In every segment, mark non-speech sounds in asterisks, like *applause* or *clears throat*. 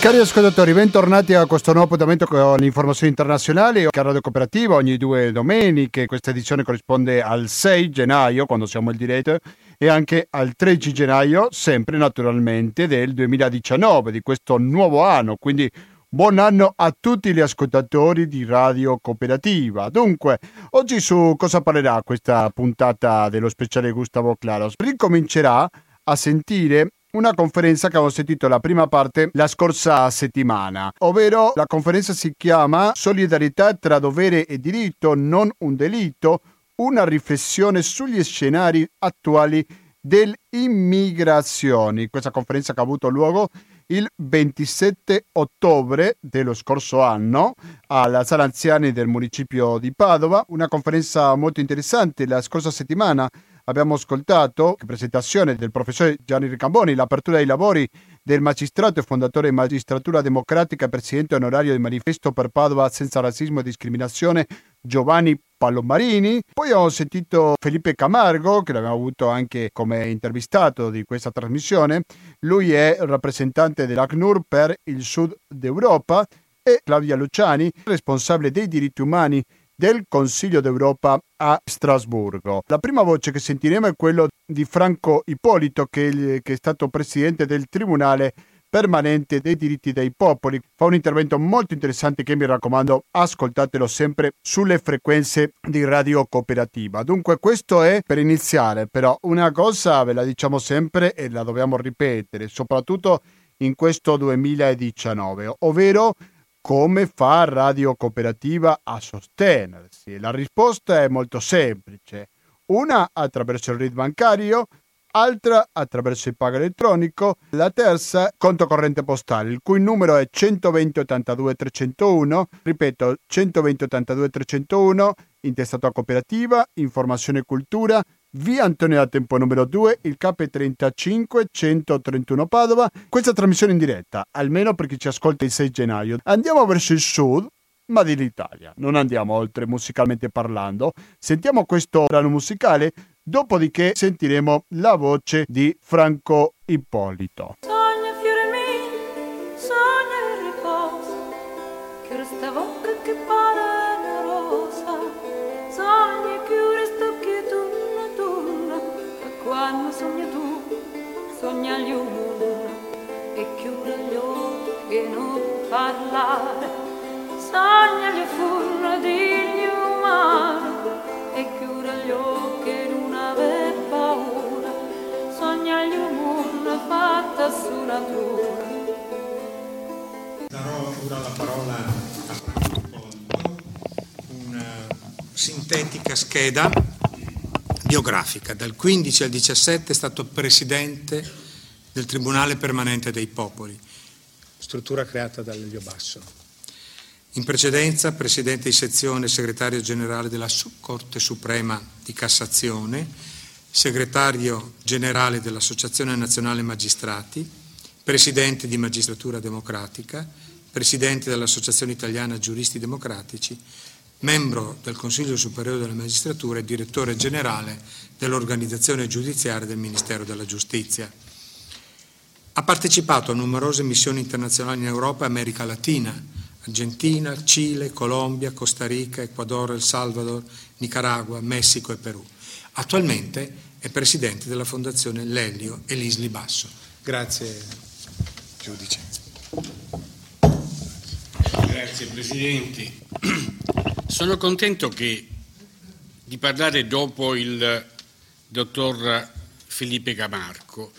Cari ascoltatori, bentornati a questo nuovo appuntamento con l'informazione internazionale. Che Radio Cooperativa ogni due domeniche. Questa edizione corrisponde al 6 gennaio, quando siamo in diretta, e anche al 13 gennaio, sempre naturalmente del 2019, di questo nuovo anno. Quindi buon anno a tutti gli ascoltatori di Radio Cooperativa. Dunque, oggi su cosa parlerà questa puntata dello speciale Gustavo Claros? Ricomincerà a sentire una conferenza che avevo sentito la prima parte la scorsa settimana, ovvero la conferenza si chiama Solidarietà tra dovere e diritto, non un delitto, una riflessione sugli scenari attuali dell'immigrazione. Questa conferenza che ha avuto luogo il 27 ottobre dello scorso anno alla sala anziani del municipio di Padova, una conferenza molto interessante la scorsa settimana abbiamo ascoltato la presentazione del professore Gianni Ricamboni, l'apertura dei lavori del magistrato e fondatore di Magistratura Democratica e presidente onorario del Manifesto per Padova senza razzismo e discriminazione Giovanni Palomarini. Poi abbiamo sentito Felipe Camargo, che l'abbiamo avuto anche come intervistato di questa trasmissione. Lui è rappresentante dell'ACNUR per il Sud d'Europa e Claudia Luciani, responsabile dei diritti umani del Consiglio d'Europa a Strasburgo. La prima voce che sentiremo è quella di Franco Ippolito, che, è stato presidente del Tribunale permanente dei diritti dei popoli. Fa un intervento molto interessante che mi raccomando ascoltatelo sempre sulle frequenze di radio cooperativa. Dunque questo è per iniziare, però una cosa ve la diciamo sempre e la dobbiamo ripetere, soprattutto in questo 2019, ovvero come fa Radio Cooperativa a sostenersi? La risposta è molto semplice. Una attraverso il RID bancario, altra attraverso il pago elettronico, la terza conto corrente postale, il cui numero è 120 82 301, ripeto 120 82 301, intestato a cooperativa, informazione e cultura, via Antonio da Tempo numero 2, il KP35 131 Padova. Questa trasmissione in diretta, almeno per chi ci ascolta il 6 gennaio. Andiamo verso il sud, ma dell'Italia. Non andiamo oltre musicalmente parlando. Sentiamo questo brano musicale, dopodiché sentiremo la voce di Franco Ippolito. Sogna gli uno, e chiude gli occhi e non parlare. Sogna gli furna digli umano e chiude gli occhi e non aver paura. Sogna gli umana fatta su natura. Darò ora la parola a Franco Polito una sintetica scheda biografica. Dal 15 al 17 è stato presidente del Tribunale Permanente dei Popoli struttura creata da Lelio Basso in precedenza, Presidente di sezione e Segretario Generale della Corte Suprema di Cassazione, Segretario Generale dell'Associazione Nazionale Magistrati, Presidente di Magistratura Democratica, Presidente dell'Associazione Italiana Giuristi Democratici, membro del Consiglio Superiore della Magistratura e Direttore Generale dell'Organizzazione Giudiziaria del Ministero della Giustizia. Ha partecipato a numerose missioni internazionali in Europa e America Latina, Argentina, Cile, Colombia, Costa Rica, Ecuador, El Salvador, Nicaragua, Messico e Perù. Attualmente è presidente della Fondazione Lelio e Lisli Basso. Grazie, giudice. Grazie Presidente. Sono contento che, di parlare dopo il dottor Felipe Camarco,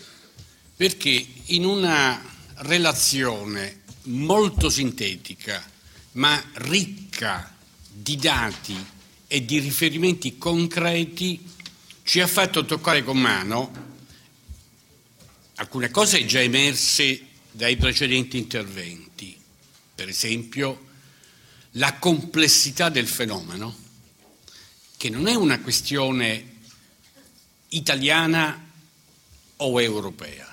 perché in una relazione molto sintetica, ma ricca di dati e di riferimenti concreti, ci ha fatto toccare con mano alcune cose già emerse dai precedenti interventi, per esempio la complessità del fenomeno, che non è una questione italiana o europea,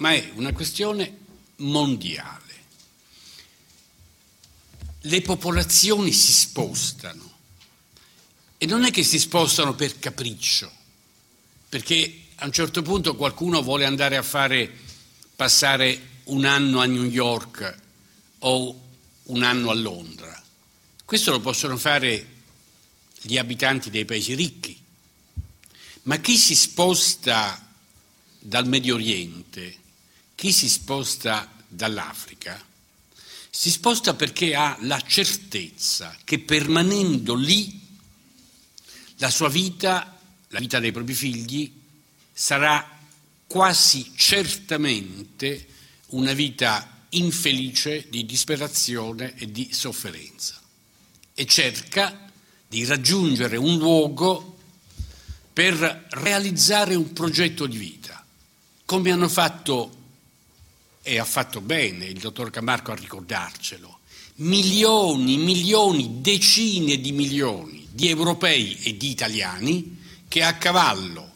ma è una questione mondiale. Le popolazioni si spostano. E non è che si spostano per capriccio, perché a un certo punto qualcuno vuole andare a fare passare un anno a New York o un anno a Londra. Questo lo possono fare gli abitanti dei paesi ricchi, ma chi si sposta dal Medio Oriente, chi si sposta dall'Africa, si sposta perché ha la certezza che permanendo lì la sua vita, la vita dei propri figli, sarà quasi certamente una vita infelice di disperazione e di sofferenza e cerca di raggiungere un luogo per realizzare un progetto di vita, come hanno fatto, e ha fatto bene il dottor Camarco a ricordarcelo, milioni, milioni, decine di milioni di europei e di italiani che a cavallo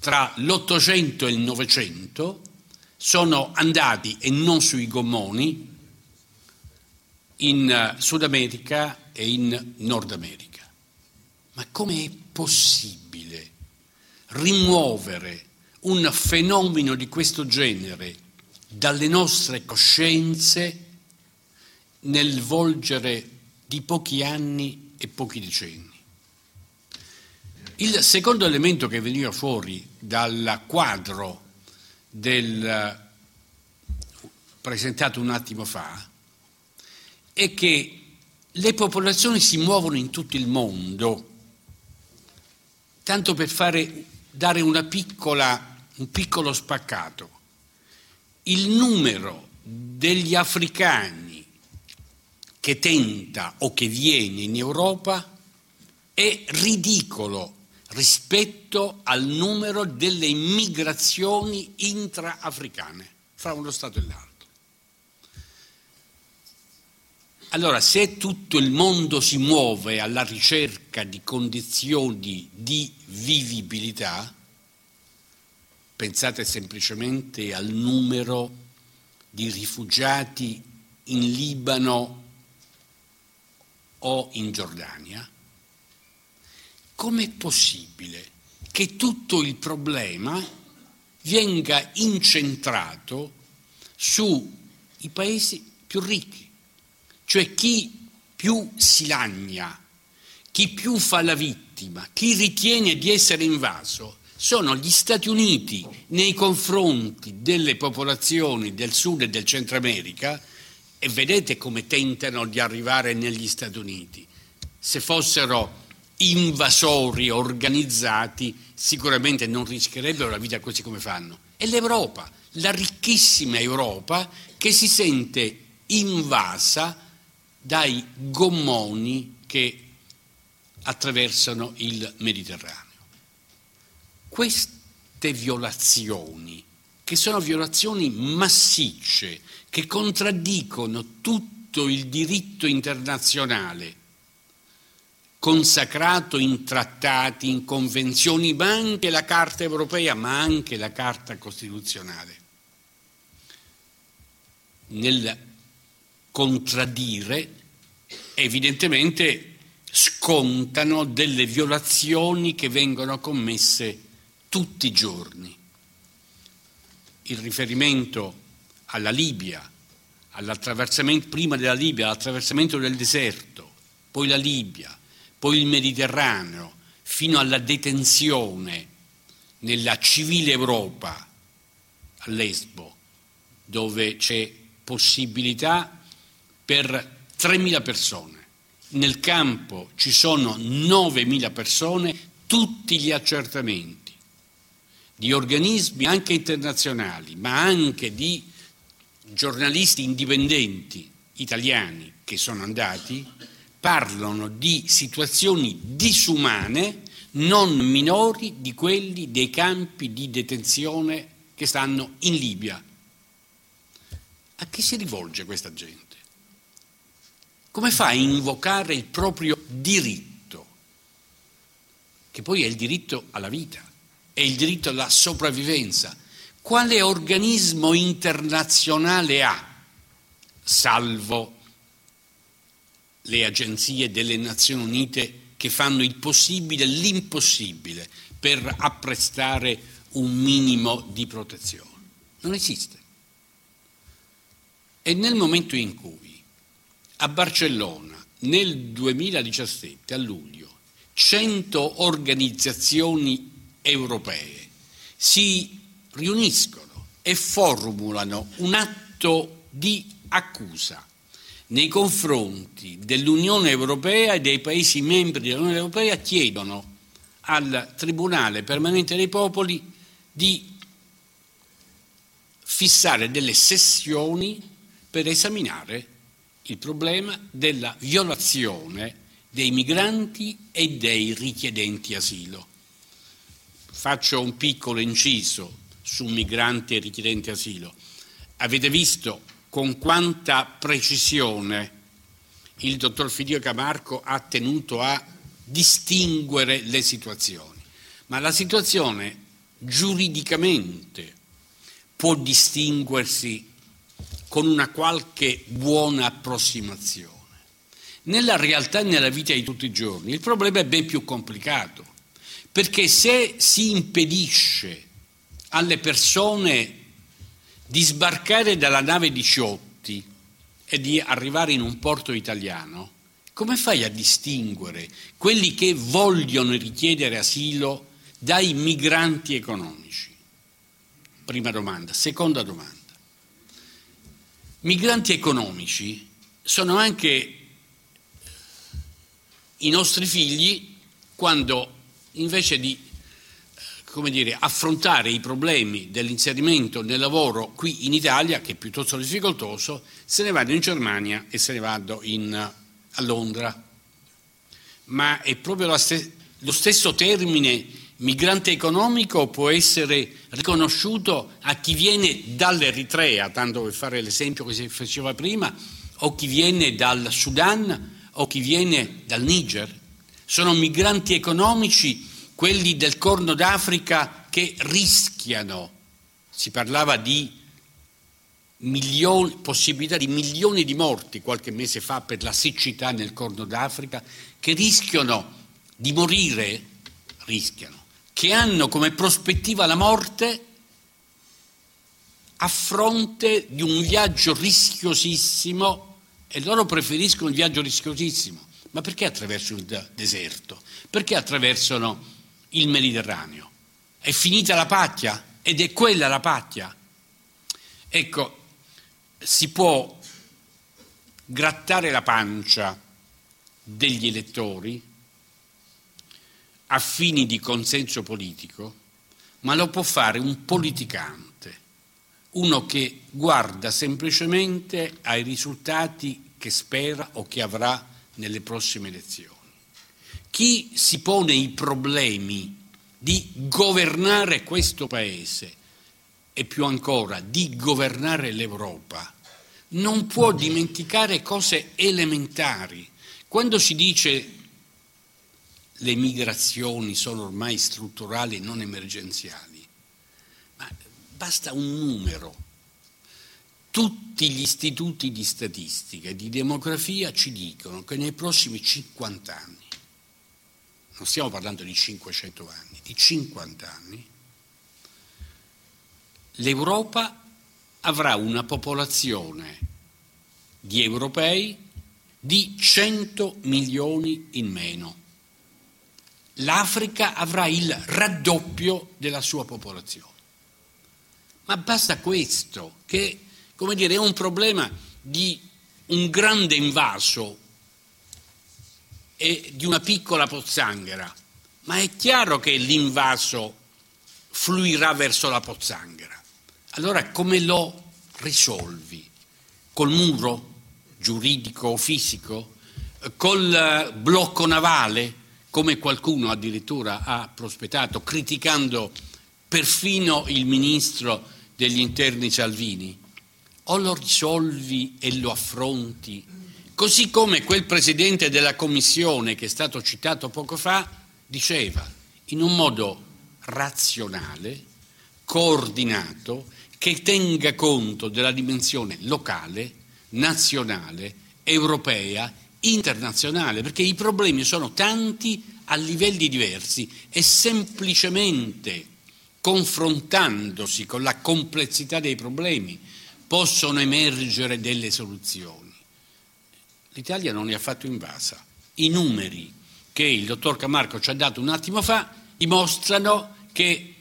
tra l'Ottocento e il Novecento sono andati, e non sui gommoni, in eh, Sud America e in Nord America. Ma come è possibile rimuovere un fenomeno di questo genere dalle nostre coscienze nel volgere di pochi anni e pochi decenni? Il secondo elemento che veniva fuori dal quadro del, eh, presentato un attimo fa è che le popolazioni si muovono in tutto il mondo, tanto per fare, dare piccola, un piccolo spaccato. Il numero degli africani che tenta o che viene in Europa è ridicolo rispetto al numero delle immigrazioni intraafricane fra uno Stato e l'altro. Allora, se tutto il mondo si muove alla ricerca di condizioni di vivibilità, pensate semplicemente al numero di rifugiati in Libano o in Giordania, com'è possibile che tutto il problema venga incentrato sui paesi più ricchi, cioè chi più si lagna, chi più fa la vittima, chi ritiene di essere invaso, sono gli Stati Uniti nei confronti delle popolazioni del Sud e del Centro America e vedete come tentano di arrivare negli Stati Uniti. Se fossero invasori organizzati sicuramente non rischierebbero la vita così come fanno. È l'Europa, la ricchissima Europa che si sente invasa dai gommoni che attraversano il Mediterraneo. Queste violazioni, che sono violazioni massicce, che contraddicono tutto il diritto internazionale consacrato in trattati, in convenzioni, ma anche la Carta europea, ma anche la Carta costituzionale. Nel contraddire, evidentemente scontano delle violazioni che vengono commesse tutti i giorni. Il riferimento alla Libia, all'attraversamento, prima della Libia, all'attraversamento del deserto, poi la Libia, poi il Mediterraneo, fino alla detenzione nella civile Europa a Lesbo, dove c'è possibilità per 3.000 persone. Nel campo ci sono 9.000 persone, tutti gli accertamenti di organismi anche internazionali, ma anche di giornalisti indipendenti italiani che sono andati, parlano di situazioni disumane non minori di quelli dei campi di detenzione che stanno in Libia. A chi si rivolge questa gente? Come fa a invocare il proprio diritto, che poi è il diritto alla vita, è il diritto alla sopravvivenza? Quale organismo internazionale ha, salvo le agenzie delle Nazioni Unite che fanno il possibile e l'impossibile per apprestare un minimo di protezione. Non esiste. E nel momento in cui a Barcellona nel 2017, a luglio, 100 organizzazioni europee si riuniscono e formulano un atto di accusa nei confronti dell'Unione Europea e dei Paesi membri dell'Unione Europea, chiedono al Tribunale permanente dei popoli di fissare delle sessioni per esaminare il problema della violazione dei migranti e dei richiedenti asilo. Faccio un piccolo inciso su migranti e richiedenti asilo. Avete visto con quanta precisione il dottor Fidio Camarco ha tenuto a distinguere le situazioni, ma la situazione giuridicamente può distinguersi con una qualche buona approssimazione. Nella realtà e nella vita di tutti i giorni il problema è ben più complicato, perché se si impedisce alle persone di sbarcare dalla nave di Ciotti e di arrivare in un porto italiano, come fai a distinguere quelli che vogliono richiedere asilo dai migranti economici? Prima domanda. Seconda domanda. Migranti economici sono anche i nostri figli quando invece di come dire, affrontare i problemi dell'inserimento nel lavoro qui in Italia, che è piuttosto difficoltoso, se ne vanno in Germania e se ne vanno in, a Londra. Ma è proprio st- lo stesso termine migrante economico può essere riconosciuto a chi viene dall'Eritrea, tanto per fare l'esempio che si faceva prima, o chi viene dal Sudan o chi viene dal Niger. Sono migranti economici quelli del Corno d'Africa che rischiano, si parlava di milioni, possibilità di milioni di morti qualche mese fa per la siccità nel Corno d'Africa, che rischiano di morire, rischiano, che hanno come prospettiva la morte a fronte di un viaggio rischiosissimo e loro preferiscono il viaggio rischiosissimo. Ma perché attraverso il deserto? Perché attraversano il Mediterraneo. È finita la pacchia ed è quella la pacchia. Ecco, si può grattare la pancia degli elettori a fini di consenso politico, ma lo può fare un politicante, uno che guarda semplicemente ai risultati che spera o che avrà nelle prossime elezioni. Chi si pone i problemi di governare questo Paese e più ancora di governare l'Europa non può dimenticare cose elementari. Quando si dice le migrazioni sono ormai strutturali e non emergenziali, ma basta un numero. Tutti gli istituti di statistica e di demografia ci dicono che nei prossimi 50 anni non stiamo parlando di 500 anni, di 50 anni, l'Europa avrà una popolazione di europei di 100 milioni in meno. L'Africa avrà il raddoppio della sua popolazione. Ma basta questo, che come dire, è un problema di un grande invaso e di una piccola pozzanghera, ma è chiaro che l'invaso fluirà verso la pozzanghera. Allora come lo risolvi? Col muro giuridico o fisico? Col blocco navale, come qualcuno addirittura ha prospettato, criticando perfino il ministro degli interni Salvini? O lo risolvi e lo affronti? Così come quel presidente della commissione che è stato citato poco fa diceva in un modo razionale, coordinato, che tenga conto della dimensione locale, nazionale, europea, internazionale, perché i problemi sono tanti a livelli diversi e semplicemente confrontandosi con la complessità dei problemi possono emergere delle soluzioni. L'Italia non è affatto invasa. I numeri che il dottor Camarco ci ha dato un attimo fa dimostrano che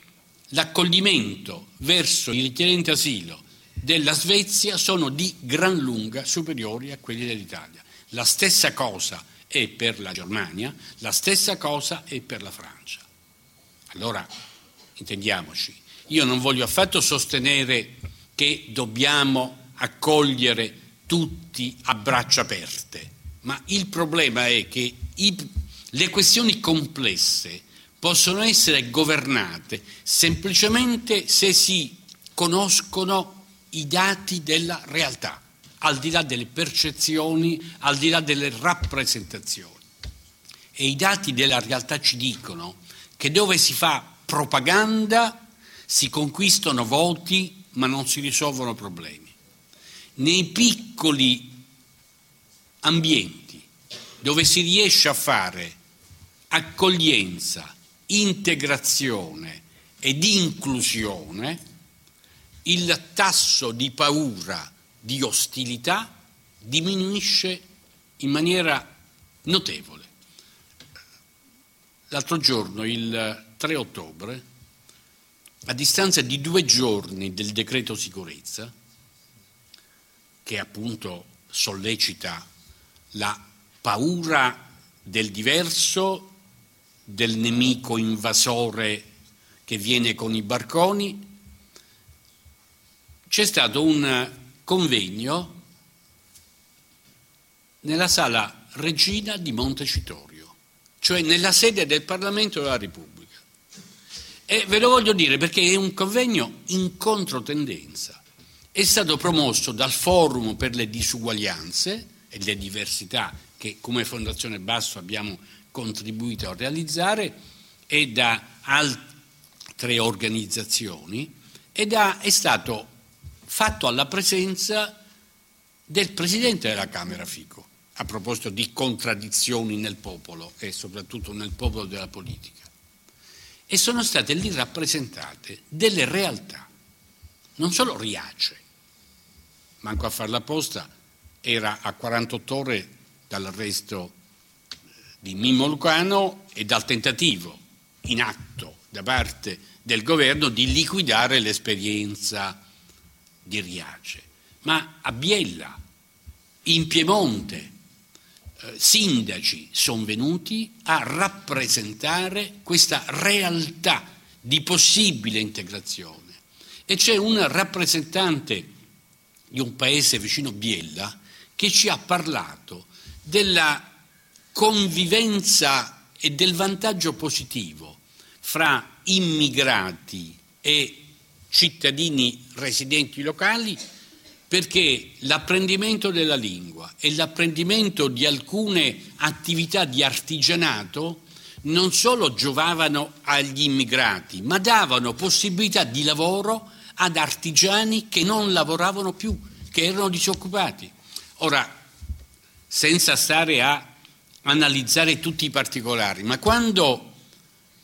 l'accoglimento verso i richiedenti asilo della Svezia sono di gran lunga superiori a quelli dell'Italia. La stessa cosa è per la Germania, la stessa cosa è per la Francia. Allora, intendiamoci, io non voglio affatto sostenere che dobbiamo accogliere tutti a braccia aperte, ma il problema è che i, le questioni complesse possono essere governate semplicemente se si conoscono i dati della realtà, al di là delle percezioni, al di là delle rappresentazioni. E i dati della realtà ci dicono che dove si fa propaganda si conquistano voti ma non si risolvono problemi. Nei piccoli ambienti dove si riesce a fare accoglienza, integrazione ed inclusione, il tasso di paura, di ostilità diminuisce in maniera notevole. L'altro giorno, il 3 ottobre, a distanza di due giorni del decreto sicurezza, che appunto sollecita la paura del diverso, del nemico invasore che viene con i barconi, c'è stato un convegno nella sala Regina di Montecitorio, cioè nella sede del Parlamento della Repubblica. E ve lo voglio dire perché è un convegno in controtendenza. È stato promosso dal Forum per le disuguaglianze e le diversità che come Fondazione Basso abbiamo contribuito a realizzare e da altre organizzazioni ed è stato fatto alla presenza del Presidente della Camera Fico, a proposito di contraddizioni nel popolo e soprattutto nel popolo della politica. E sono state lì rappresentate delle realtà, non solo Riace, manco a farla apposta, era a 48 ore dall'arresto di Mimmo Lucano e dal tentativo in atto da parte del governo di liquidare l'esperienza di Riace, ma a Biella, in Piemonte, sindaci sono venuti a rappresentare questa realtà di possibile integrazione. E c'è un rappresentante di un paese vicino Biella che ci ha parlato della convivenza e del vantaggio positivo fra immigrati e cittadini residenti locali perché l'apprendimento della lingua e l'apprendimento di alcune attività di artigianato non solo giovavano agli immigrati, ma davano possibilità di lavoro ad artigiani che non lavoravano più, che erano disoccupati. Ora, senza stare a analizzare tutti i particolari, ma quando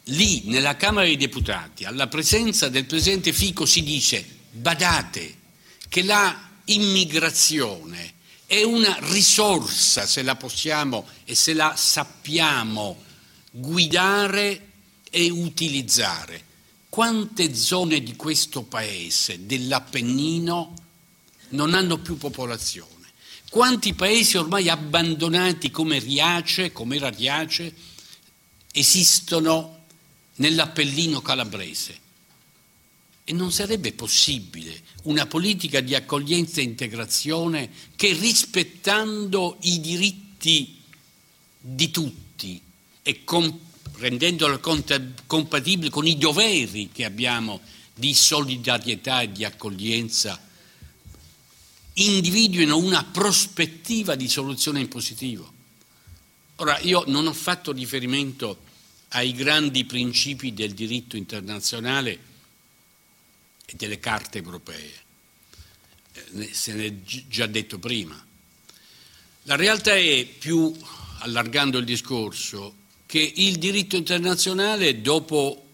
lì nella Camera dei Deputati, alla presenza del Presidente Fico, si dice badate che la immigrazione è una risorsa se la possiamo e se la sappiamo guidare e utilizzare. Quante zone di questo paese, dell'Appennino, non hanno più popolazione? Quanti paesi ormai abbandonati come Riace, come era Riace, esistono nell'Appellino calabrese. E non sarebbe possibile una politica di accoglienza e integrazione che rispettando i diritti di tutti e com- rendendolo cont- compatibile con i doveri che abbiamo di solidarietà e di accoglienza, individuino una prospettiva di soluzione in positivo. Ora, io non ho fatto riferimento ai grandi principi del diritto internazionale e delle carte europee. Eh, se ne è già detto prima. La realtà è, più allargando il discorso, che il diritto internazionale, dopo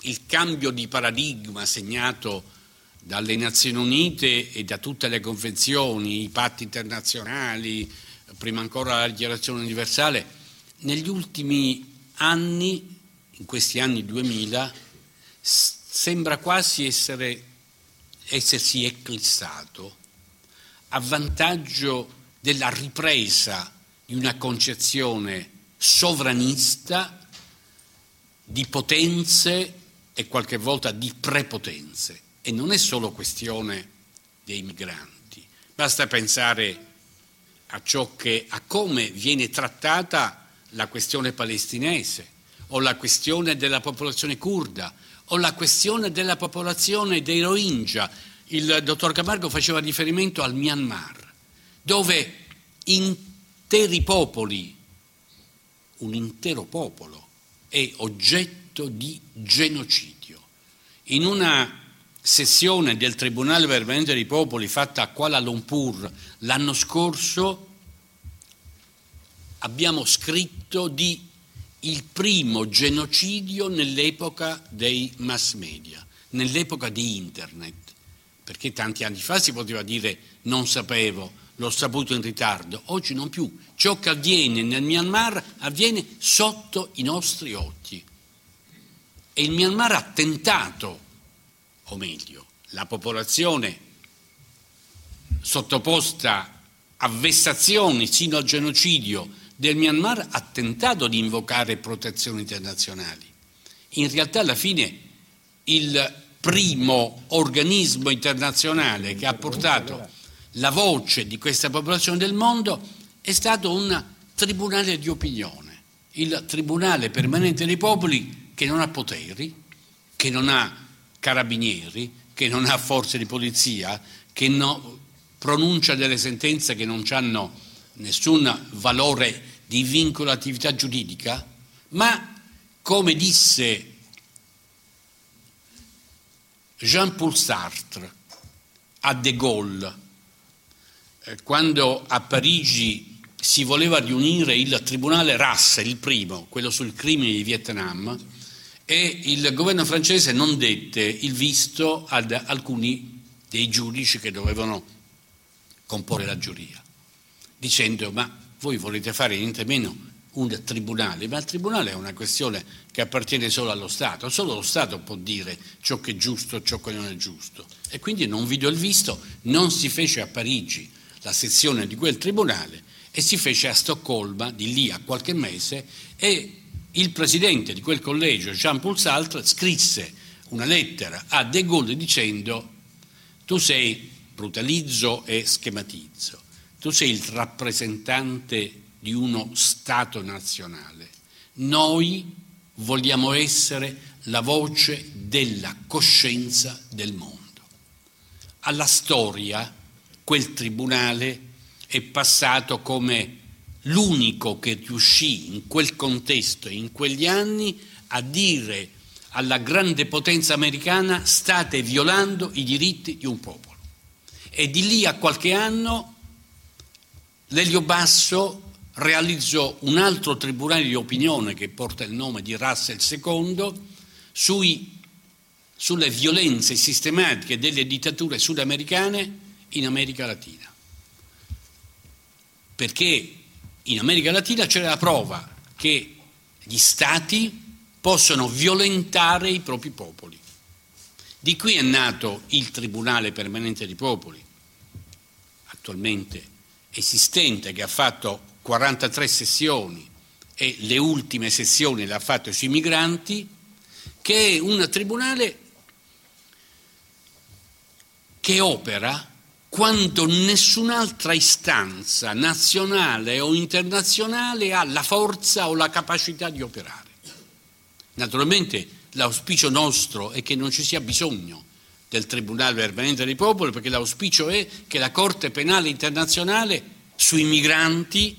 il cambio di paradigma segnato dalle Nazioni Unite e da tutte le convenzioni, i patti internazionali, prima ancora la dichiarazione universale, negli ultimi anni, in questi anni 2000, sembra quasi essere, essersi eclissato a vantaggio della ripresa di una concezione sovranista di potenze e qualche volta di prepotenze. E non è solo questione dei migranti, basta pensare a, che, a come viene trattata la questione palestinese o la questione della popolazione kurda o la questione della popolazione dei Rohingya. Il dottor Camargo faceva riferimento al Myanmar, dove interi popoli, un intero popolo, è oggetto di genocidio. In una sessione del Tribunale Permanente dei Popoli fatta a Kuala Lumpur l'anno scorso abbiamo scritto di il primo genocidio nell'epoca dei mass media, nell'epoca di internet, perché tanti anni fa si poteva dire non sapevo, l'ho saputo in ritardo, oggi non più. Ciò che avviene nel Myanmar avviene sotto i nostri occhi. E il Myanmar ha tentato o meglio, la popolazione sottoposta a vessazioni sino al genocidio del Myanmar ha tentato di invocare protezioni internazionali. In realtà alla fine il primo organismo internazionale che ha portato la voce di questa popolazione del mondo è stato un tribunale di opinione, il Tribunale permanente dei popoli che non ha poteri, che non ha carabinieri, che non ha forze di polizia, che no, pronuncia delle sentenze che non hanno nessun valore di vincolatività giuridica, ma come disse Jean-Paul Sartre a De Gaulle, eh, quando a Parigi si voleva riunire il tribunale Russell, il primo, quello sul crimine di Vietnam, e il governo francese non dette il visto ad alcuni dei giudici che dovevano comporre la giuria, dicendo ma voi volete fare niente meno un tribunale, ma il tribunale è una questione che appartiene solo allo Stato, solo lo Stato può dire ciò che è giusto, ciò che non è giusto. E quindi non vi do il visto, non si fece a Parigi la sezione di quel tribunale e si fece a Stoccolma di lì a qualche mese e il presidente di quel collegio, Jean-Paul Sartre, scrisse una lettera a De Gaulle dicendo tu sei, brutalizzo e schematizzo, tu sei il rappresentante di uno Stato nazionale, noi vogliamo essere la voce della coscienza del mondo. Alla storia quel tribunale è passato come l'unico che riuscì in quel contesto, in quegli anni, a dire alla grande potenza americana state violando i diritti di un popolo. E di lì a qualche anno Lelio Basso realizzò un altro tribunale di opinione che porta il nome di Russell II sui, sulle violenze sistematiche delle dittature sudamericane in America Latina. Perché in America Latina c'è la prova che gli stati possono violentare i propri popoli. Di qui è nato il Tribunale permanente dei popoli, attualmente esistente, che ha fatto 43 sessioni e le ultime sessioni le ha fatte sui migranti, che è un tribunale che opera quando nessun'altra istanza nazionale o internazionale ha la forza o la capacità di operare. Naturalmente l'auspicio nostro è che non ci sia bisogno del Tribunale permanente dei popoli, perché l'auspicio è che la Corte penale internazionale sui migranti,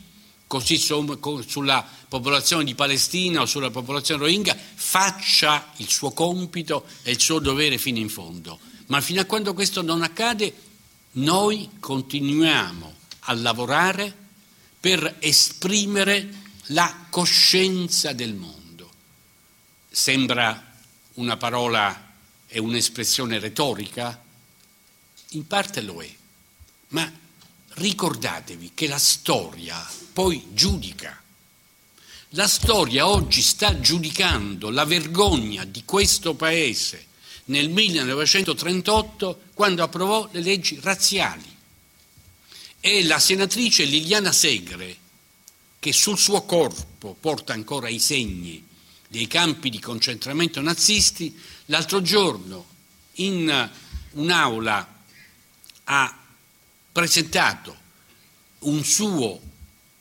così sulla popolazione di Palestina o sulla popolazione Rohingya, faccia il suo compito e il suo dovere fino in fondo. Ma fino a quando questo non accade noi continuiamo a lavorare per esprimere la coscienza del mondo. Sembra una parola e un'espressione retorica, In parte lo è, ma ricordatevi che la storia poi giudica. La storia oggi sta giudicando la vergogna di questo Paese nel 1938 quando approvò le leggi razziali. E la senatrice Liliana Segre, che sul suo corpo porta ancora i segni dei campi di concentramento nazisti, l'altro giorno in un'aula ha presentato un suo,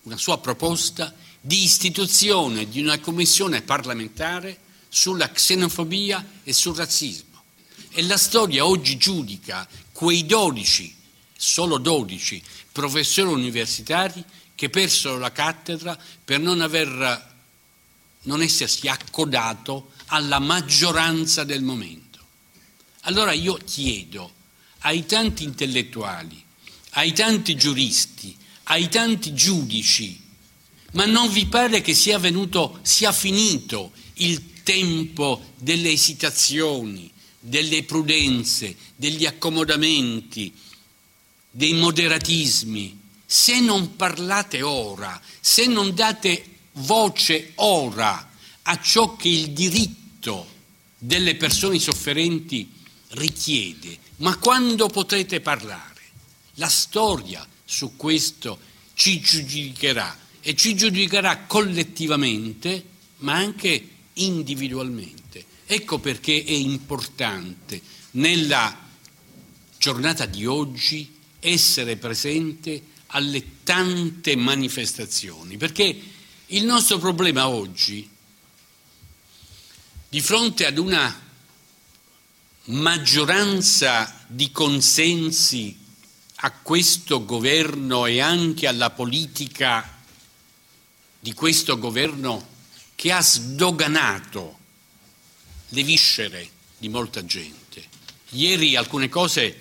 una sua proposta di istituzione di una commissione parlamentare sulla xenofobia e sul razzismo. E la storia oggi giudica quei 12, solo 12 professori universitari che persero la cattedra per non, aver, non essersi accodato alla maggioranza del momento. Allora io chiedo ai tanti intellettuali, ai tanti giuristi, ai tanti giudici, ma non vi pare che sia venuto, sia finito il tempo delle esitazioni, delle prudenze, degli accomodamenti, dei moderatismi? Se non parlate ora, se non date voce ora a ciò che il diritto delle persone sofferenti richiede, ma quando potrete parlare? La storia su questo ci giudicherà e ci giudicherà collettivamente, ma anche individualmente. Ecco perché è importante nella giornata di oggi essere presente alle tante manifestazioni, perché il nostro problema oggi, di fronte ad una maggioranza di consensi a questo governo e anche alla politica di questo governo che ha sdoganato le viscere di molta gente. Ieri alcune cose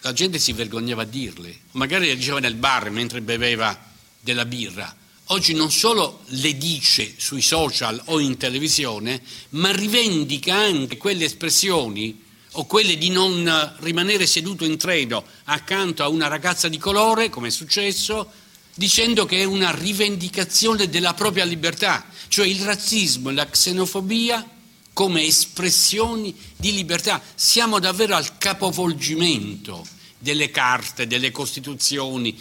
la gente si vergognava a dirle, magari le diceva nel bar mentre beveva della birra. Oggi non solo le dice sui social o in televisione, ma rivendica anche quelle espressioni o quelle di non rimanere seduto in treno accanto a una ragazza di colore, come è successo, dicendo che è una rivendicazione della propria libertà, cioè il razzismo e la xenofobia come espressioni di libertà. Siamo davvero al capovolgimento delle carte, delle costituzioni,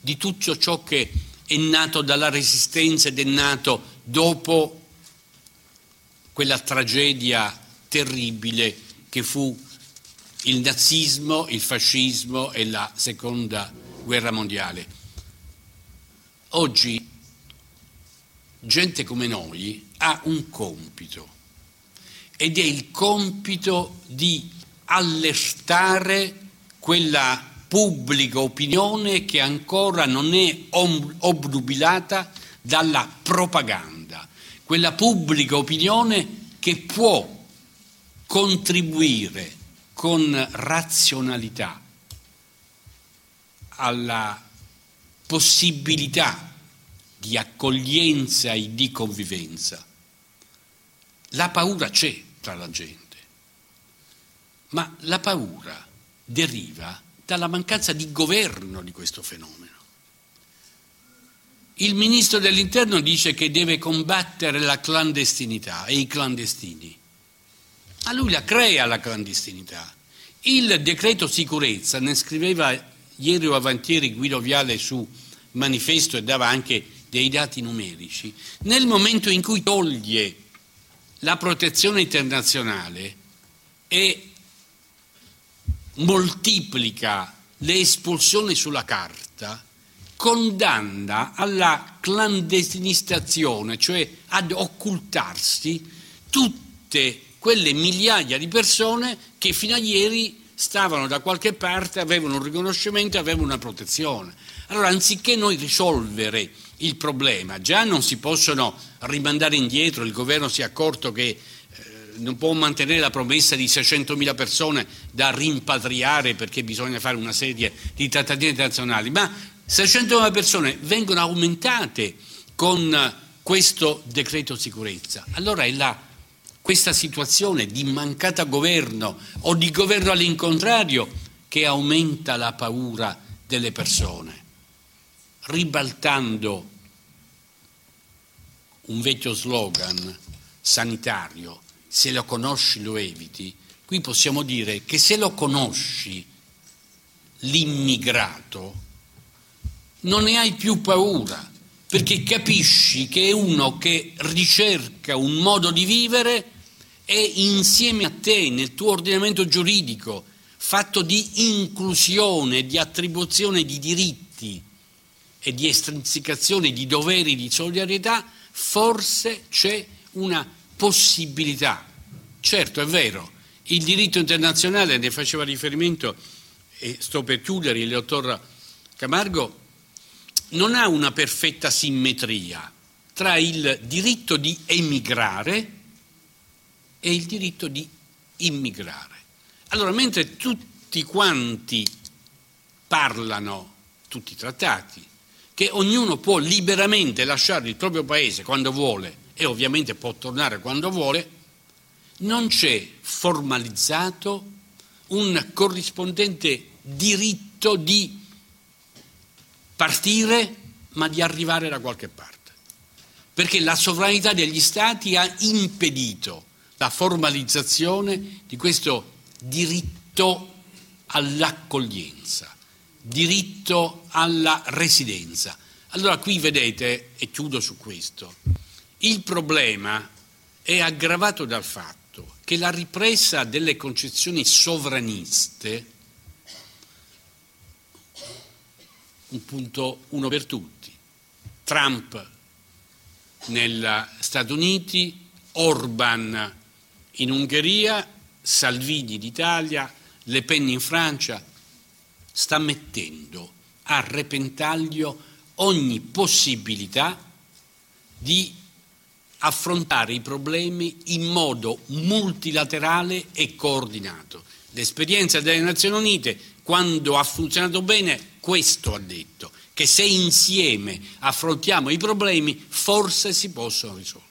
di tutto ciò che è nato dalla resistenza ed è nato dopo quella tragedia terribile che fu il nazismo, il fascismo e la seconda guerra mondiale. Oggi gente come noi ha un compito ed è il compito di allertare quella pubblica opinione che ancora non è obnubilata dalla propaganda, quella pubblica opinione che può contribuire con razionalità alla possibilità di accoglienza e di convivenza. La paura c'è tra la gente, ma la paura deriva dalla mancanza di governo di questo fenomeno. Il ministro dell'interno dice che deve combattere la clandestinità e i clandestini. Ma lui la crea la clandestinità. Il decreto sicurezza, ne scriveva ieri o avantieri Guido Viale su manifesto e dava anche dei dati numerici, nel momento in cui toglie la protezione internazionale e moltiplica le espulsioni sulla carta, condanna alla clandestinizzazione, cioè ad occultarsi tutte quelle migliaia di persone che fino a ieri stavano da qualche parte, avevano un riconoscimento, avevano una protezione. Allora, anziché noi risolvere il problema, già non si possono rimandare indietro, il governo si è accorto che non può mantenere la promessa di 600.000 persone da rimpatriare perché bisogna fare una serie di trattative internazionali, ma 600.000 persone vengono aumentate con questo decreto sicurezza. Allora è la questa situazione di mancata governo o di governo all'incontrario che aumenta la paura delle persone, ribaltando un vecchio slogan sanitario, se lo conosci lo eviti, qui possiamo dire che se lo conosci l'immigrato, non ne hai più paura, perché capisci che è uno che ricerca un modo di vivere e insieme a te, nel tuo ordinamento giuridico, fatto di inclusione, di attribuzione di diritti e di estrinsecazione di doveri di solidarietà, forse c'è una possibilità. Certo, è vero, il diritto internazionale ne faceva riferimento, e sto per chiudere, il dottor Camargo, non ha una perfetta simmetria tra il diritto di emigrare e il diritto di immigrare. Allora, mentre tutti quanti parlano, tutti i trattati, che ognuno può liberamente lasciare il proprio paese quando vuole e ovviamente può tornare quando vuole, non c'è formalizzato un corrispondente diritto di partire ma di arrivare da qualche parte. Perché la sovranità degli Stati ha impedito la formalizzazione di questo diritto all'accoglienza, diritto alla residenza. Allora qui vedete, e chiudo su questo, il problema è aggravato dal fatto che la ripresa delle concezioni sovraniste, un punto uno per tutti, Trump negli Stati Uniti, Orban in Ungheria, Salvini d'Italia, Le Pen in Francia, sta mettendo a repentaglio ogni possibilità di affrontare i problemi in modo multilaterale e coordinato. L'esperienza delle Nazioni Unite, quando ha funzionato bene, questo ha detto, che se insieme affrontiamo i problemi forse si possono risolvere.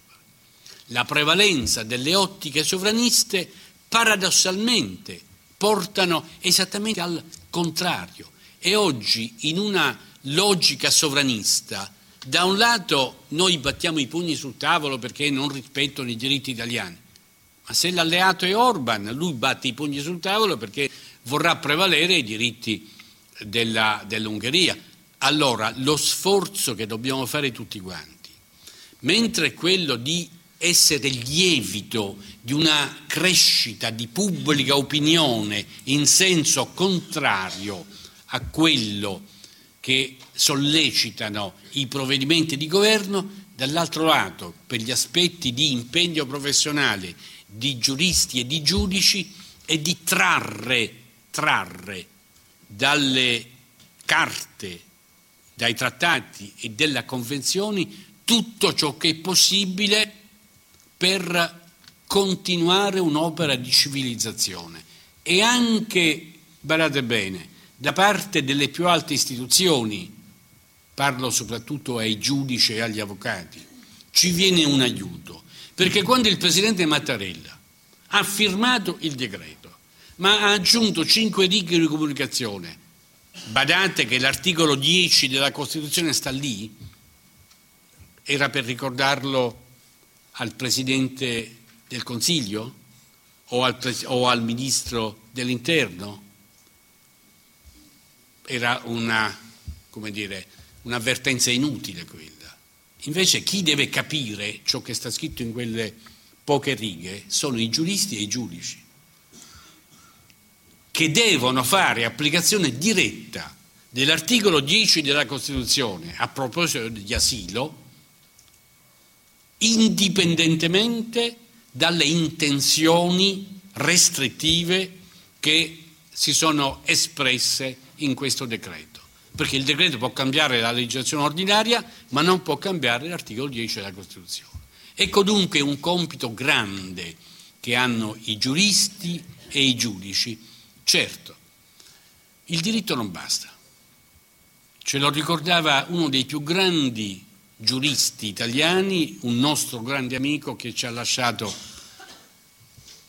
La prevalenza delle ottiche sovraniste paradossalmente portano esattamente al contrario e oggi in una logica sovranista da un lato noi battiamo i pugni sul tavolo perché non rispettano i diritti italiani, ma se l'alleato è Orban, lui batte i pugni sul tavolo perché vorrà prevalere i diritti della, dell'Ungheria. Allora lo sforzo che dobbiamo fare tutti quanti, mentre quello di essere lievito di una crescita di pubblica opinione in senso contrario a quello che sollecitano i provvedimenti di governo, dall'altro lato per gli aspetti di impegno professionale di giuristi e di giudici e di trarre, trarre dalle carte, dai trattati e delle convenzioni tutto ciò che è possibile per continuare un'opera di civilizzazione. E anche, badate bene, da parte delle più alte istituzioni, parlo soprattutto ai giudici e agli avvocati, ci viene un aiuto. Perché quando il Presidente Mattarella ha firmato il decreto, ma ha aggiunto cinque righe di comunicazione, badate che l'articolo 10 della Costituzione sta lì, era per ricordarlo al Presidente del Consiglio o al, o al Ministro dell'Interno? Era una, come dire, un'avvertenza inutile quella. Invece chi deve capire ciò che sta scritto in quelle poche righe sono i giuristi e i giudici, che devono fare applicazione diretta dell'articolo 10 della Costituzione a proposito di asilo, indipendentemente dalle intenzioni restrittive che si sono espresse in questo decreto. Perché il decreto può cambiare la legislazione ordinaria, ma non può cambiare l'articolo 10 della Costituzione. Ecco dunque un compito grande che hanno i giuristi e i giudici. Certo, il diritto non basta. Ce lo ricordava uno dei più grandi giuristi italiani, un nostro grande amico che ci ha lasciato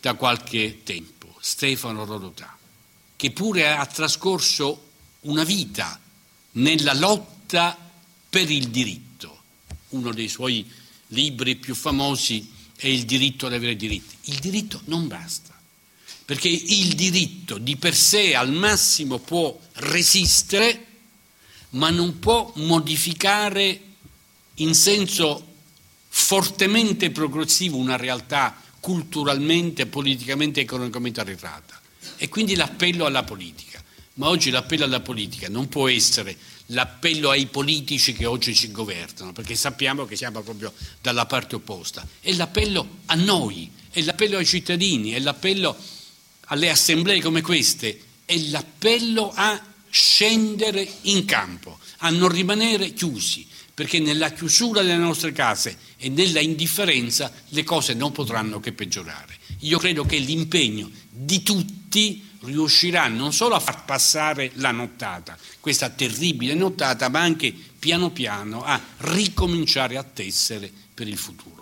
da qualche tempo, Stefano Rodotà. che pure ha trascorso una vita nella lotta per il diritto. Uno dei suoi libri più famosi è Il diritto ad avere diritti. Il diritto non basta, perché il diritto di per sé al massimo può resistere, ma non può modificare in senso fortemente progressivo una realtà culturalmente, politicamente, economicamente arretrata. E quindi l'appello alla politica. Ma oggi l'appello alla politica non può essere l'appello ai politici che oggi ci governano, perché sappiamo che siamo proprio dalla parte opposta. È l'appello a noi, è l'appello ai cittadini, è l'appello alle assemblee come queste, è l'appello a scendere in campo, a non rimanere chiusi, perché nella chiusura delle nostre case e nella indifferenza le cose non potranno che peggiorare. Io credo che l'impegno di tutti riuscirà non solo a far passare la nottata, questa terribile nottata, ma anche piano piano a ricominciare a tessere per il futuro.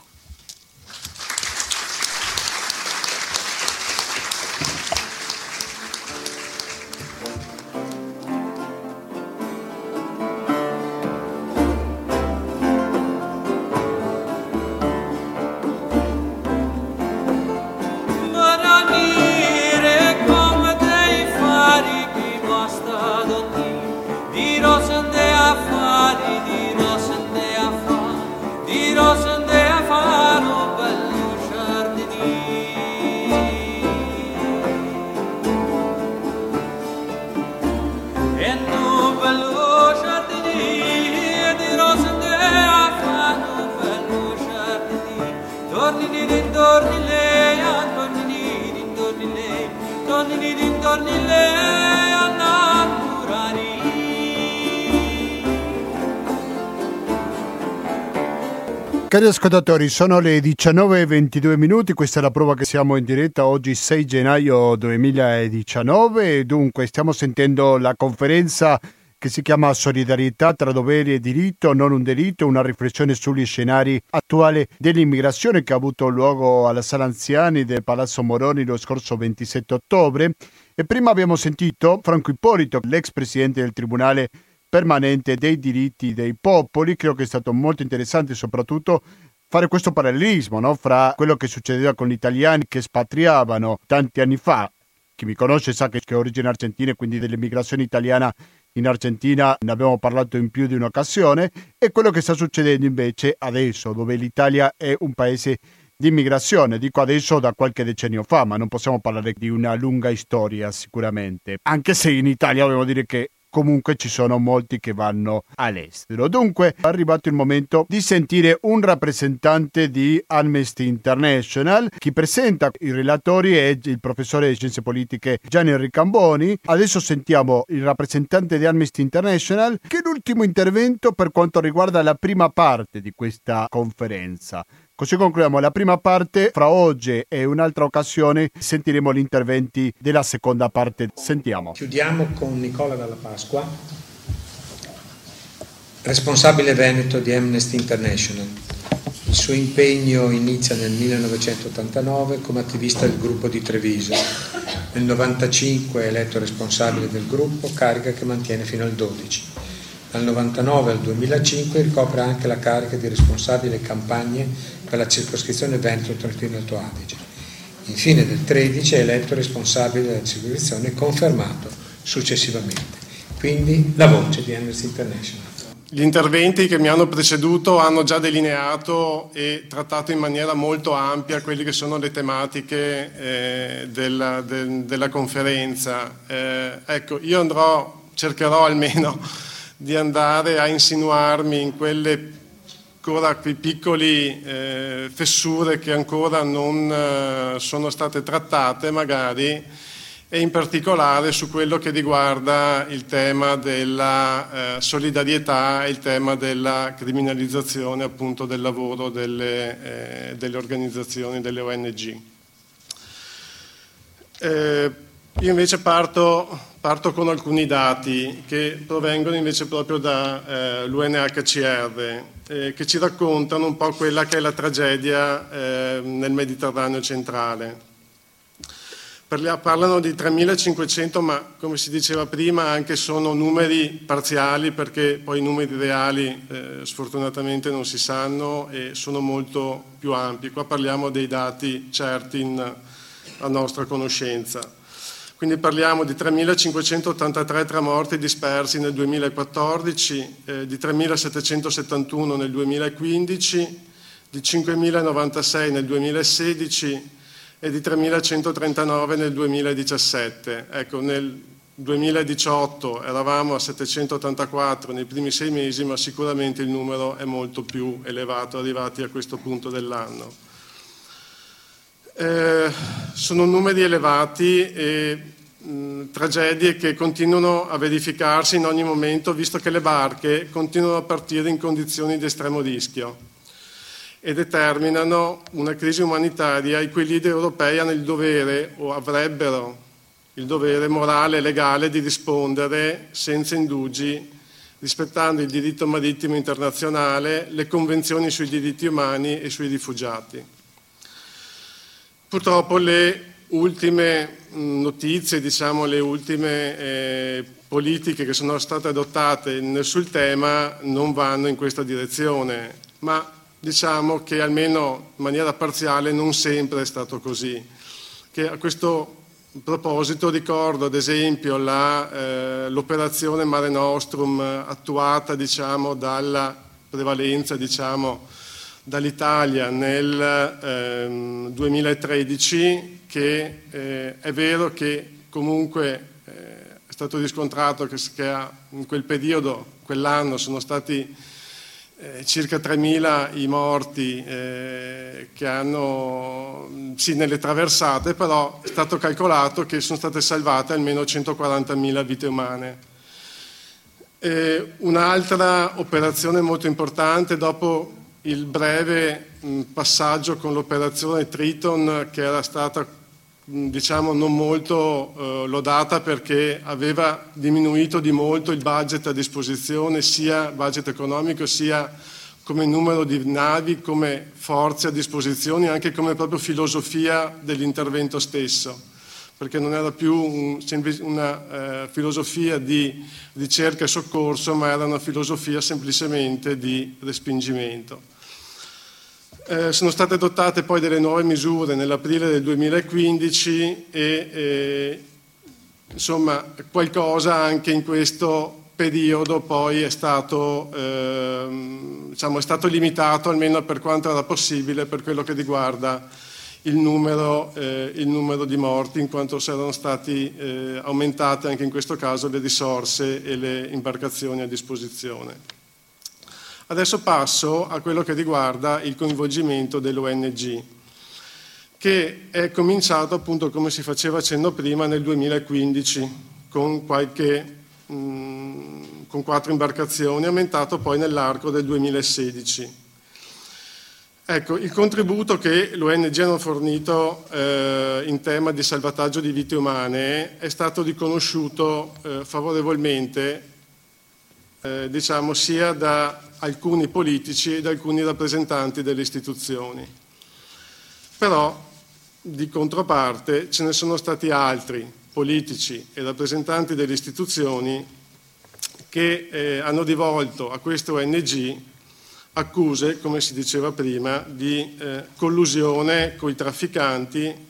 Cari ascoltatori, sono le 19.22 minuti, questa è la prova che siamo in diretta oggi 6 gennaio 2019 dunque stiamo sentendo la conferenza che si chiama Solidarietà tra doveri e diritto, non un delitto, una riflessione sugli scenari attuali dell'immigrazione che ha avuto luogo alla sala anziani del Palazzo Moroni lo scorso 27 ottobre. E prima abbiamo sentito Franco Ippolito, l'ex presidente del Tribunale permanente dei diritti dei popoli. Credo che è stato molto interessante soprattutto fare questo parallelismo no? fra quello che succedeva con gli italiani che spatriavano tanti anni fa. Chi mi conosce sa che, che ho origine argentina e quindi dell'immigrazione italiana in Argentina ne abbiamo parlato in più di un'occasione e quello che sta succedendo invece adesso dove l'Italia è un paese di immigrazione, dico adesso da qualche decennio fa, ma non possiamo parlare di una lunga storia sicuramente, anche se in Italia dobbiamo dire che comunque ci sono molti che vanno all'estero. Dunque è arrivato il momento di sentire un rappresentante di Amnesty International. Chi presenta i relatori è il professore di scienze politiche Gianni Ricamboni. Adesso sentiamo il rappresentante di Amnesty International che è l'ultimo intervento per quanto riguarda la prima parte di questa conferenza. Così concludiamo la prima parte, fra oggi e un'altra occasione sentiremo gli interventi della seconda parte. Sentiamo. Chiudiamo con Nicola Dalla Pasqua, responsabile veneto di Amnesty International. Il suo impegno inizia nel 1989 come attivista del gruppo di Treviso. Nel 1995 è eletto responsabile del gruppo, carica che mantiene fino al 12. Dal 1999 al 2005 ricopre anche la carica di responsabile campagne per la circoscrizione Veneto-Trentino Alto Adige. Infine nel 13 è eletto responsabile della circoscrizione confermato successivamente. Quindi la voce di Amnesty International. Gli interventi che mi hanno preceduto hanno già delineato e trattato in maniera molto ampia quelle che sono le tematiche eh, della, de, della, conferenza. Eh, ecco, io andrò, cercherò almeno *laughs* di andare a insinuarmi in quelle ancora quei piccoli eh, fessure che ancora non eh, sono state trattate magari e in particolare su quello che riguarda il tema della eh, solidarietà e il tema della criminalizzazione appunto del lavoro delle, eh, delle organizzazioni, delle ONG. Eh, io invece parto, parto, con alcuni dati che provengono invece proprio dall'UNHCR eh, eh, che ci raccontano un po' quella che è la tragedia eh, nel Mediterraneo centrale. Parlano di 3.500, ma come si diceva prima anche sono numeri parziali perché poi i numeri reali eh, sfortunatamente non si sanno e sono molto più ampi. Qua parliamo dei dati certi in, a nostra conoscenza. Quindi parliamo di 3.583 tra morti dispersi nel 2014, eh, di 3.771 nel 2015, di 5.096 nel 2016 e di 3.139 nel 2017. Ecco, nel 2018 eravamo a 784 nei primi sei mesi, ma sicuramente il numero è molto più elevato arrivati a questo punto dell'anno. Eh, sono numeri elevati e mh, tragedie che continuano a verificarsi in ogni momento, visto che le barche continuano a partire in condizioni di estremo rischio e determinano una crisi umanitaria i cui leader europei hanno il dovere o avrebbero il dovere morale e legale di rispondere senza indugi, rispettando il diritto marittimo internazionale, le convenzioni sui diritti umani e sui rifugiati. Purtroppo le ultime notizie, diciamo le ultime eh, politiche che sono state adottate sul tema non vanno in questa direzione, ma diciamo che almeno in maniera parziale non sempre è stato così. Che a questo proposito ricordo ad esempio la, eh, l'operazione Mare Nostrum attuata diciamo, dalla prevalenza diciamo, dall'Italia nel eh, 2013 che eh, è vero che comunque eh, è stato riscontrato che, che in quel periodo, quell'anno, sono stati eh, circa 3.000 i morti eh, che hanno, sì, nelle traversate, però è stato calcolato che sono state salvate almeno 140.000 vite umane. Eh, un'altra operazione molto importante dopo il breve mh, passaggio con l'operazione Triton che era stata diciamo non molto eh, lodata perché aveva diminuito di molto il budget a disposizione, sia budget economico sia come numero di navi, come forze a disposizione, anche come proprio filosofia dell'intervento stesso, perché non era più un, una eh, filosofia di ricerca e soccorso, ma era una filosofia semplicemente di respingimento. Eh, sono state adottate poi delle nuove misure nell'aprile del 2015 e eh, insomma qualcosa anche in questo periodo poi è stato, eh, diciamo, è stato limitato almeno per quanto era possibile per quello che riguarda il numero, eh, il numero di morti in quanto erano state eh, aumentate anche in questo caso le risorse e le imbarcazioni a disposizione. Adesso passo a quello che riguarda il coinvolgimento dell'ONG, che è cominciato appunto come si faceva accenno prima nel 2015 con, qualche, mh, mm, con quattro imbarcazioni, aumentato poi nell'arco del 2016. Ecco, il contributo che l'ONG hanno fornito eh, in tema di salvataggio di vite umane è stato riconosciuto eh, favorevolmente, eh, diciamo, sia da alcuni politici e da alcuni rappresentanti delle istituzioni. Però, di controparte, ce ne sono stati altri politici e rappresentanti delle istituzioni che eh, hanno rivolto a queste ONG accuse, come si diceva prima, di eh, collusione con i trafficanti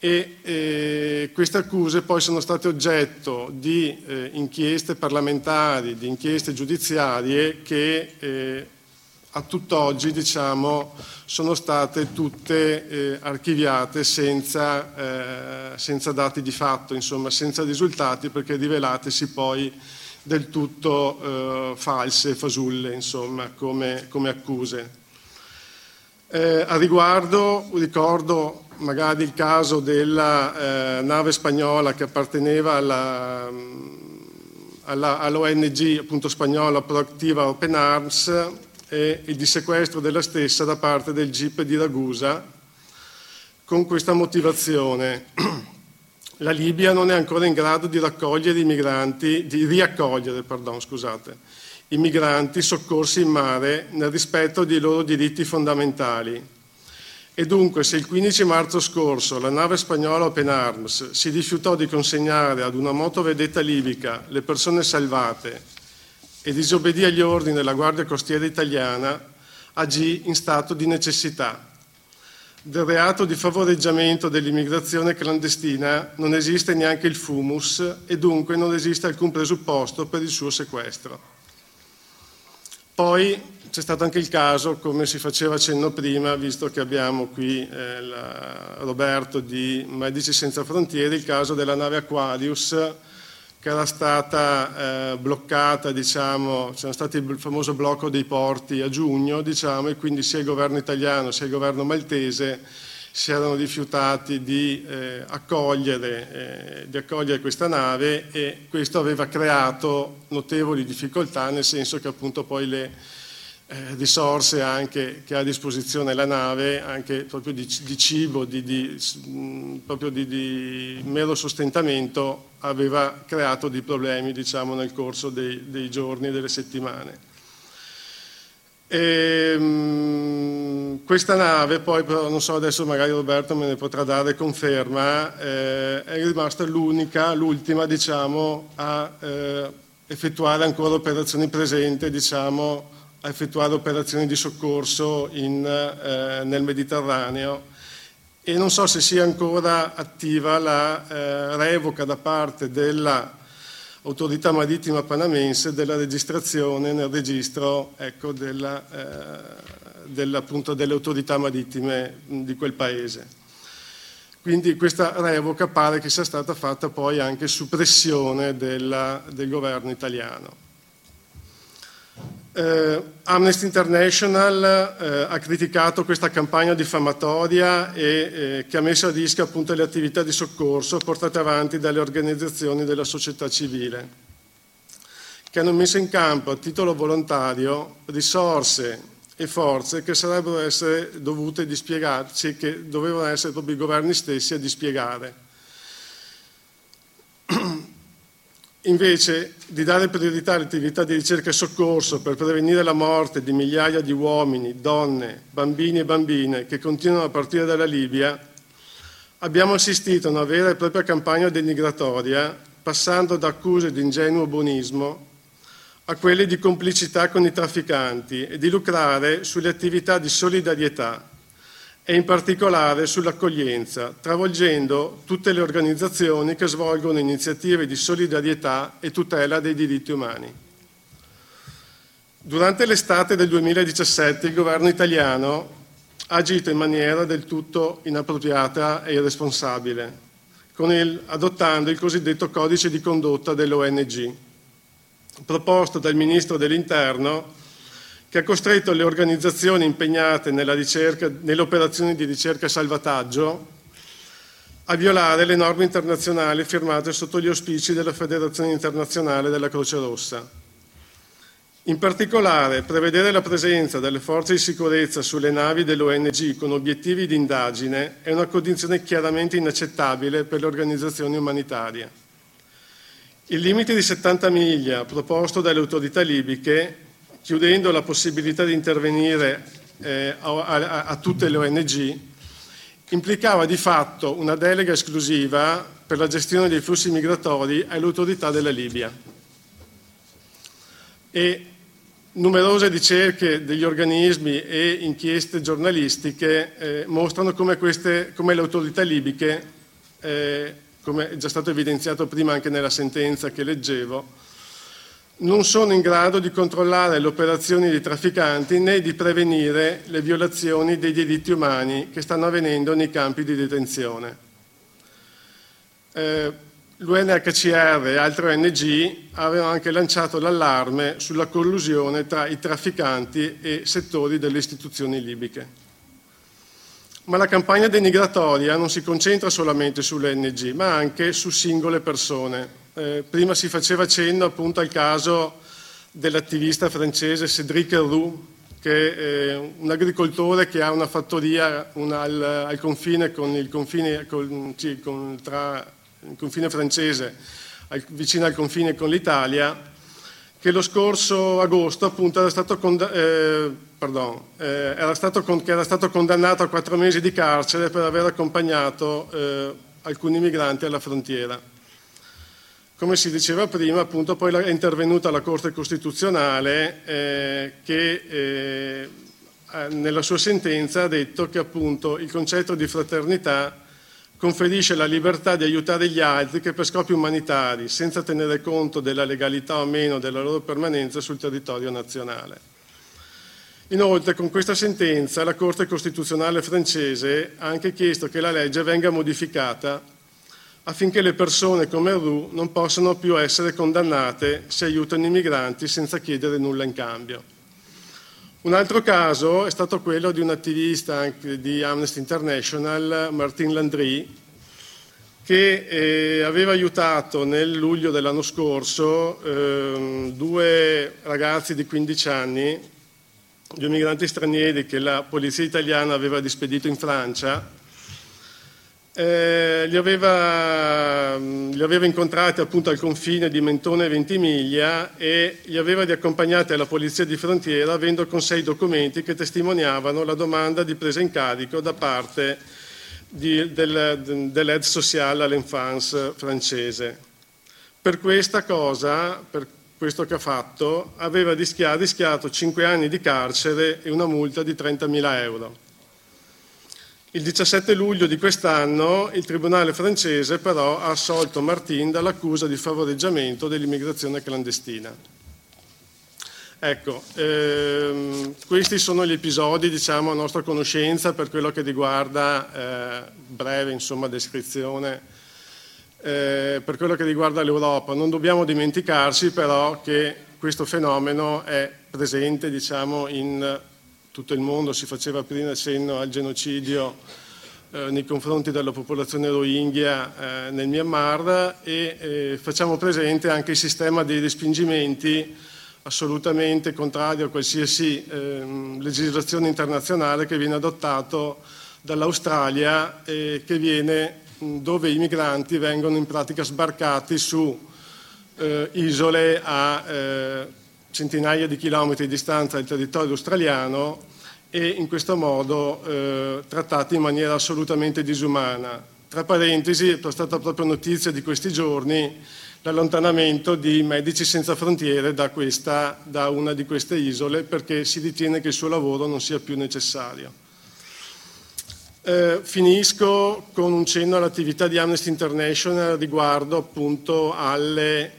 e eh, queste accuse poi sono state oggetto di eh, inchieste parlamentari, di inchieste giudiziarie che eh, a tutt'oggi diciamo, sono state tutte eh, archiviate senza, eh, senza, dati di fatto, insomma, senza risultati perché rivelatesi poi del tutto eh, false, fasulle, insomma, come, come accuse. a riguardo ricordo magari il caso della eh, nave spagnola che apparteneva alla, alla, all'ONG appunto spagnola Proactiva Open Arms e il dissequestro della stessa da parte del GIP di Ragusa con questa motivazione. *clears throat* La Libia non è ancora in grado di raccogliere i migranti, di riaccogliere, pardon, scusate, i migranti soccorsi in mare nel rispetto dei loro diritti fondamentali E dunque, se il 15 marzo scorso la nave spagnola Open Arms si rifiutò di consegnare ad una motovedetta libica le persone salvate e disobbedì agli ordini della Guardia Costiera italiana, agì in stato di necessità. Del reato di favoreggiamento dell'immigrazione clandestina non esiste neanche il fumus e dunque non esiste alcun presupposto per il suo sequestro. Poi c'è stato anche il caso, come si faceva cenno prima, visto che abbiamo qui eh, la, Roberto di Medici Senza Frontiere, il caso della nave Aquarius che era stata eh, bloccata, diciamo, c'era stato il famoso blocco dei porti a giugno, diciamo, e quindi sia il governo italiano sia il governo maltese si erano rifiutati di, eh, accogliere, eh, di accogliere questa nave e questo aveva creato notevoli difficoltà, nel senso che appunto poi le eh, risorse anche che ha a disposizione la nave, anche proprio di, di cibo, di, di, proprio di, mero sostentamento, aveva creato dei problemi diciamo, nel corso dei, dei giorni e delle settimane. E, um, questa nave poi, però non so adesso magari Roberto me ne potrà dare conferma, eh, è rimasta l'unica, l'ultima diciamo, a eh, effettuare ancora operazioni presenti, diciamo, a effettuare operazioni di soccorso in, eh, nel Mediterraneo e non so se sia ancora attiva la eh, revoca da parte dell'autorità marittima panamense della registrazione nel registro ecco, della, eh, della, delle autorità marittime di quel paese. Quindi questa revoca pare che sia stata fatta poi anche su pressione della, del governo italiano. Eh, Amnesty International eh, ha criticato questa campagna diffamatoria e, eh, che ha messo a rischio appunto le attività di soccorso portate avanti dalle organizzazioni della società civile, che hanno messo in campo a titolo volontario risorse e forze che sarebbero essere dovute dispiegarci, che dovevano essere proprio i governi stessi a dispiegare. Invece di dare priorità alle attività di ricerca e soccorso per prevenire la morte di migliaia di uomini, donne, bambini e bambine che continuano a partire dalla Libia, abbiamo assistito a una vera e propria campagna denigratoria, passando da accuse di ingenuo buonismo a quelle di complicità con i trafficanti e di lucrare sulle attività di solidarietà e in particolare sull'accoglienza, travolgendo tutte le organizzazioni che svolgono iniziative di solidarietà e tutela dei diritti umani. Durante l'estate del 2017 il governo italiano ha agito in maniera del tutto inappropriata e irresponsabile, il, adottando il cosiddetto codice di condotta dell'ONG, proposto dal Ministro dell'Interno che ha costretto le organizzazioni impegnate ricerca, nelle operazioni di ricerca e salvataggio a violare le norme internazionali firmate sotto gli auspici della Federazione internazionale della Croce Rossa. In particolare, prevedere la presenza delle forze di sicurezza sulle navi dell'ONG con obiettivi di indagine è una condizione chiaramente inaccettabile per le organizzazioni umanitarie. Il limite di 70 miglia proposto dalle autorità libiche chiudendo la possibilità di intervenire eh, a, a, a tutte le ONG, implicava di fatto una delega esclusiva per la gestione dei flussi migratori alle autorità della Libia. E numerose ricerche degli organismi e inchieste giornalistiche eh, mostrano come, queste, come, le autorità libiche, eh, come è già stato evidenziato prima anche nella sentenza che leggevo, non sono in grado di controllare le operazioni dei trafficanti né di prevenire le violazioni dei diritti umani che stanno avvenendo nei campi di detenzione. Eh, L'UNHCR e altre ONG avevano anche lanciato l'allarme sulla collusione tra i trafficanti e settori delle istituzioni libiche. Ma la campagna denigratoria non si concentra solamente sulle ONG, ma anche su singole persone, eh, prima si faceva cenno appunto al caso dell'attivista francese Cédric Roux, che è un agricoltore che ha una fattoria una, al, al, confine con il confine, con, con, tra il confine francese, al, vicino al confine con l'Italia, che lo scorso agosto appunto era stato, conda- eh, pardon, eh, era stato con- era stato condannato a quattro mesi di carcere per aver accompagnato eh, alcuni migranti alla frontiera. Come si diceva prima, appunto, poi è intervenuta la Corte Costituzionale eh, che eh, nella sua sentenza ha detto che appunto il concetto di fraternità conferisce la libertà di aiutare gli altri che per scopi umanitari, senza tenere conto della legalità o meno della loro permanenza sul territorio nazionale. Inoltre, con questa sentenza, la Corte Costituzionale francese ha anche chiesto che la legge venga modificata affinché le persone come Roux non possano più essere condannate se aiutano i migranti senza chiedere nulla in cambio. Un altro caso è stato quello di un attivista di Amnesty International, Martin Landry, che eh, aveva aiutato nel luglio dell'anno scorso eh, due ragazzi di 15 anni, due migranti stranieri che la polizia italiana aveva dispedito in Francia eh, li, aveva, li, aveva, incontrati appunto al confine di Mentone e Ventimiglia e li aveva riaccompagnati alla polizia di frontiera avendo con sé i documenti che testimoniavano la domanda di presa in carico da parte di, del, dell'aide sociale à l'enfance francese. Per questa cosa, per questo che ha fatto, aveva rischiato 5 anni di carcere e una multa di 30.000 euro. Il 17 luglio di quest'anno il tribunale francese però ha assolto Martin dall'accusa di favoreggiamento dell'immigrazione clandestina. Ecco, ehm, questi sono gli episodi diciamo, a nostra conoscenza per quello che riguarda, eh, breve insomma, descrizione, eh, per quello che riguarda l'Europa. Non dobbiamo dimenticarci però che questo fenomeno è presente diciamo, in tutto il mondo si faceva prima cenno al genocidio eh, nei confronti della popolazione Rohingya eh, nel Myanmar e eh, facciamo presente anche il sistema dei respingimenti assolutamente contrario a qualsiasi ehm, legislazione internazionale che viene adottato dall'Australia e che viene dove i migranti vengono in pratica sbarcati su eh, isole a eh, centinaia di chilometri di distanza dal territorio australiano e in questo modo eh, trattati in maniera assolutamente disumana. Tra parentesi, è stata proprio notizia di questi giorni l'allontanamento di Medici Senza Frontiere da, questa, da una di queste isole perché si ritiene che il suo lavoro non sia più necessario. Eh, finisco con un cenno all'attività di Amnesty International riguardo appunto alle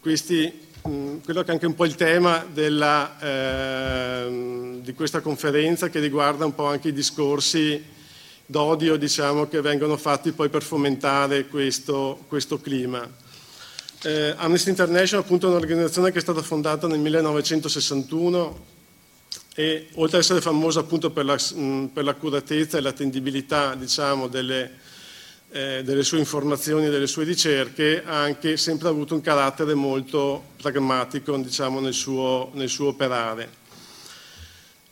questi Mm, quello che è anche un po' il tema della, eh, di questa conferenza che riguarda un po' anche i discorsi d'odio diciamo, che vengono fatti poi per fomentare questo, questo clima. Eh, Amnesty International appunto, è un'organizzazione che è stata fondata nel 1961 e oltre ad essere famosa appunto per, la, mm, per l'accuratezza e l'attendibilità diciamo, delle, eh, delle sue informazioni e delle sue ricerche, ha anche sempre avuto un carattere molto pragmatico diciamo, nel, suo, nel, suo, operare.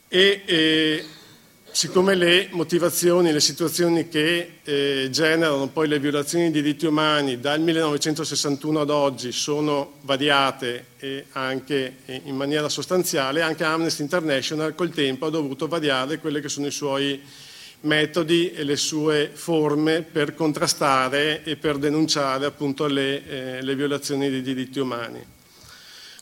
E, eh, siccome le motivazioni, le situazioni che eh, generano poi le violazioni dei diritti umani dal 1961 ad oggi sono variate e anche in maniera sostanziale, anche Amnesty International col tempo ha dovuto variare quelli che sono i suoi metodi e le sue forme per contrastare e per denunciare appunto le, eh, le violazioni dei diritti umani.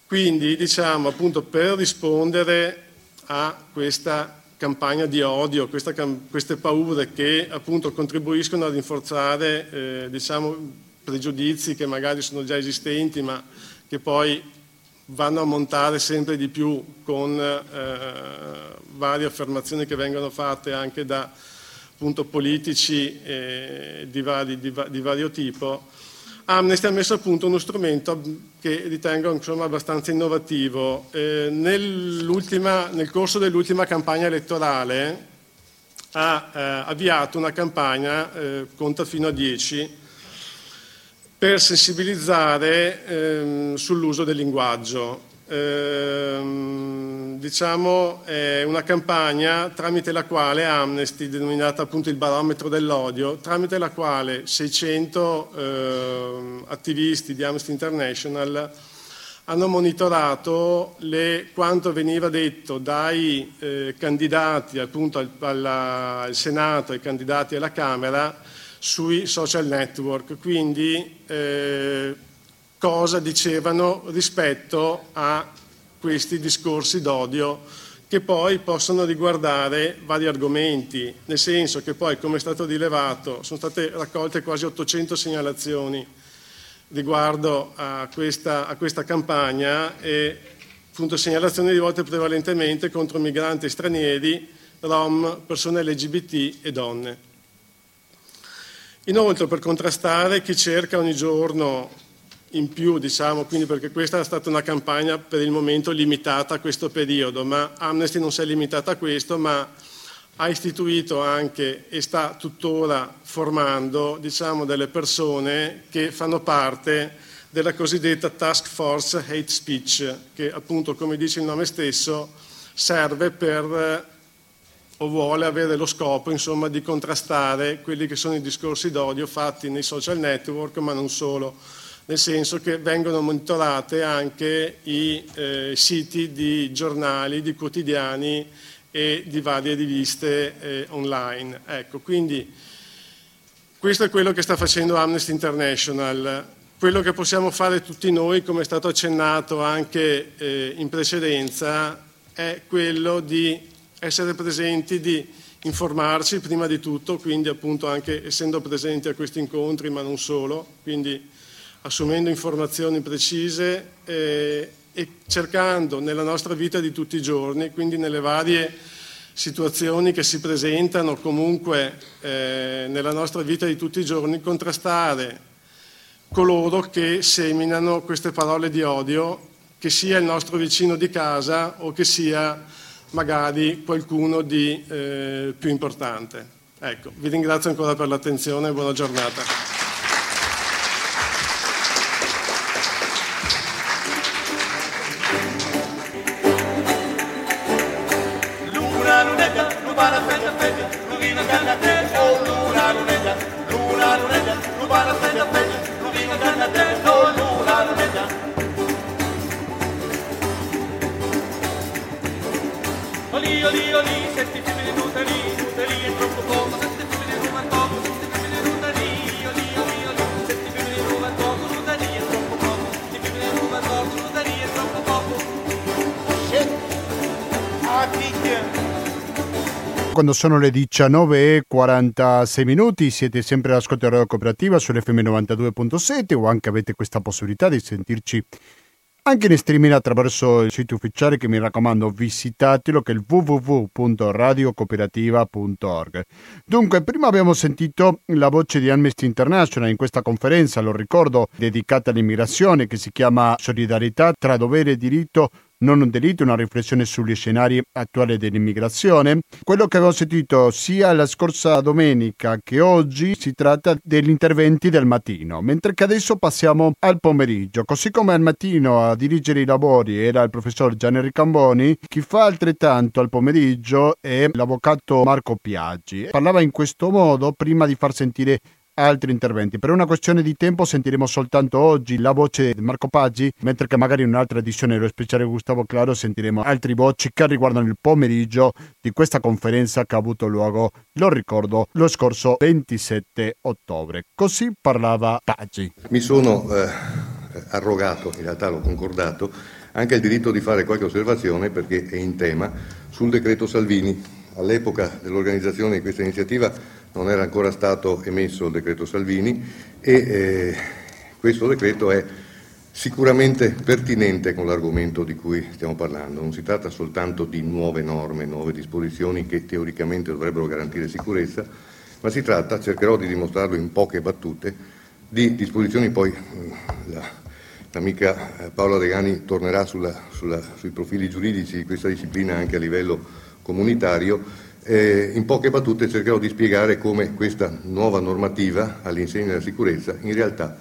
Quindi diciamo appunto per rispondere a questa campagna di odio, questa, queste paure che appunto contribuiscono a rinforzare eh, diciamo, pregiudizi che magari sono già esistenti ma che poi vanno a montare sempre di più con eh, varie affermazioni che vengono fatte anche da appunto, politici eh, di, vari, di, di, vario tipo, Amnesty ha messo a punto uno strumento che ritengo insomma, abbastanza innovativo. Eh, nel corso dell'ultima campagna elettorale ha eh, avviato una campagna, eh, conta fino a 10, per sensibilizzare ehm, sull'uso del linguaggio ehm, diciamo, è una campagna tramite la quale Amnesty, denominata appunto il barometro dell'odio, tramite la quale 600 eh, attivisti di Amnesty International hanno monitorato le, quanto veniva detto dai eh, candidati appunto al, alla, al Senato, ai candidati alla Camera sui social network, quindi eh, cosa dicevano rispetto a questi discorsi d'odio che poi possono riguardare vari argomenti, nel senso che poi, come è stato rilevato, sono state raccolte quasi 800 segnalazioni riguardo a questa, a questa campagna e appunto segnalazioni rivolte prevalentemente contro migranti stranieri, rom, persone LGBT e donne. Inoltre, per contrastare chi cerca ogni giorno in più, diciamo, quindi perché questa è stata una campagna per il momento limitata a questo periodo, ma Amnesty non si è limitata a questo, ma ha istituito anche e sta tuttora formando diciamo, delle persone che fanno parte della cosiddetta Task Force Hate Speech, che appunto, come dice il nome stesso, serve per o vuole avere lo scopo insomma, di contrastare quelli che sono i discorsi d'odio fatti nei social network, ma non solo, nel senso che vengono monitorate anche i eh, siti di giornali, di quotidiani e di varie riviste eh, online. Ecco, quindi questo è quello che sta facendo Amnesty International. Quello che possiamo fare tutti noi, come è stato accennato anche eh, in precedenza, è quello di essere presenti, di informarci prima di tutto, quindi appunto anche essendo presenti a questi incontri, ma non solo, quindi assumendo informazioni precise eh, e cercando nella nostra vita di tutti i giorni, quindi nelle varie situazioni che si presentano comunque eh, nella nostra vita di tutti i giorni, contrastare coloro che seminano queste parole di odio, che sia il nostro vicino di casa o che sia magari qualcuno di eh, più importante. Ecco, vi ringrazio ancora per l'attenzione e buona giornata. Quando sono le 19.46 minuti siete sempre all'ascolto Radio Cooperativa sull'FM 92.7 o anche avete questa possibilità di sentirci anche in streaming attraverso il sito ufficiale che mi raccomando visitatelo che è il www.radiocooperativa.org dunque prima abbiamo sentito la voce di Amnesty International in questa conferenza lo ricordo dedicata all'immigrazione che si chiama solidarietà tra dovere e diritto non un delitto, una riflessione sugli scenari attuali dell'immigrazione. Quello che avevo sentito sia la scorsa domenica che oggi si tratta degli interventi del mattino, mentre che adesso passiamo al pomeriggio. Così come al mattino a dirigere i lavori era il professor Gianni Camboni, chi fa altrettanto al pomeriggio è l'avvocato Marco Piaggi. Parlava in questo modo prima di far sentire altri interventi. Per una questione di tempo sentiremo soltanto oggi la voce di Marco Paggi, mentre che magari in un'altra edizione dello speciale Gustavo Claro sentiremo altre voci che riguardano il pomeriggio di questa conferenza che ha avuto luogo, lo ricordo, lo scorso 27 ottobre. Così parlava Paggi. Mi sono eh, arrogato, in realtà l'ho concordato, anche il diritto di fare qualche osservazione perché è in tema sul decreto Salvini. All'epoca dell'organizzazione di questa iniziativa non era ancora stato emesso il decreto Salvini e eh, questo decreto è sicuramente pertinente con l'argomento di cui stiamo parlando. Non si tratta soltanto di nuove norme, nuove disposizioni che teoricamente dovrebbero garantire sicurezza, ma si tratta, cercherò di dimostrarlo in poche battute, di disposizioni poi mm, la, l'amica eh, Paola Regani tornerà sulla, sulla, sui profili giuridici di questa disciplina anche a livello comunitario eh, in poche battute cercherò di spiegare come questa nuova normativa all'insegna della sicurezza in realtà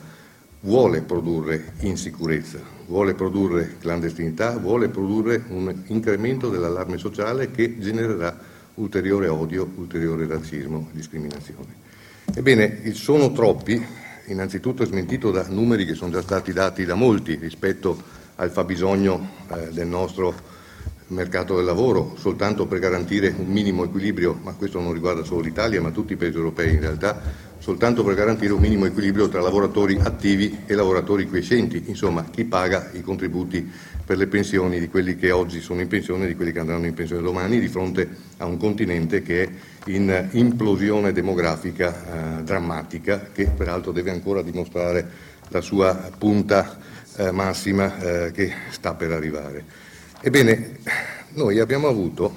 vuole produrre insicurezza, vuole produrre clandestinità, vuole produrre un incremento dell'allarme sociale che genererà ulteriore odio, ulteriore razzismo e discriminazione. Ebbene, sono troppi, innanzitutto è smentito da numeri che sono già stati dati da molti rispetto al fabbisogno eh, del nostro mercato del lavoro, soltanto per garantire un minimo equilibrio, ma questo non riguarda solo l'Italia, ma tutti i paesi europei in realtà, soltanto per garantire un minimo equilibrio tra lavoratori attivi e lavoratori quiescenti, insomma chi paga i contributi per le pensioni di quelli che oggi sono in pensione e di quelli che andranno in pensione domani, di fronte a un continente che è in implosione demografica eh, drammatica, che peraltro deve ancora dimostrare la sua punta eh, massima eh, che sta per arrivare. Ebbene, noi abbiamo avuto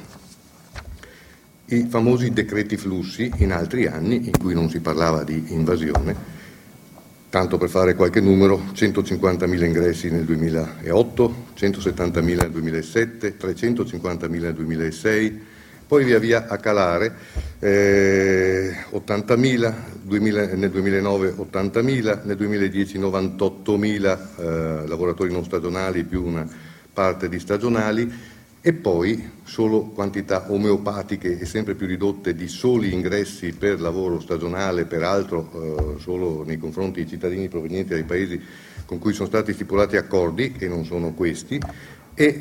i famosi decreti flussi in altri anni in cui non si parlava di invasione, tanto per fare qualche numero, 150.000 ingressi nel 2008, 170.000 nel 2007, 350.000 nel 2006, poi via via a calare, eh, 80.000, 2000, nel 2009 80.000, nel 2010 98.000 eh, lavoratori non stagionali più una parte di stagionali e poi solo quantità omeopatiche e sempre più ridotte di soli ingressi per lavoro stagionale, peraltro eh, solo nei confronti di cittadini provenienti dai paesi con cui sono stati stipulati accordi, che non sono questi, e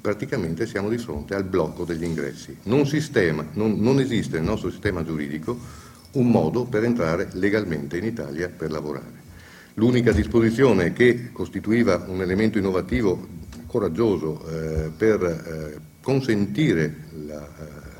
praticamente siamo di fronte al blocco degli ingressi. Non, sistema, non, non esiste nel nostro sistema giuridico un modo per entrare legalmente in Italia per lavorare. L'unica disposizione che costituiva un elemento innovativo coraggioso eh, per eh, consentire la, eh,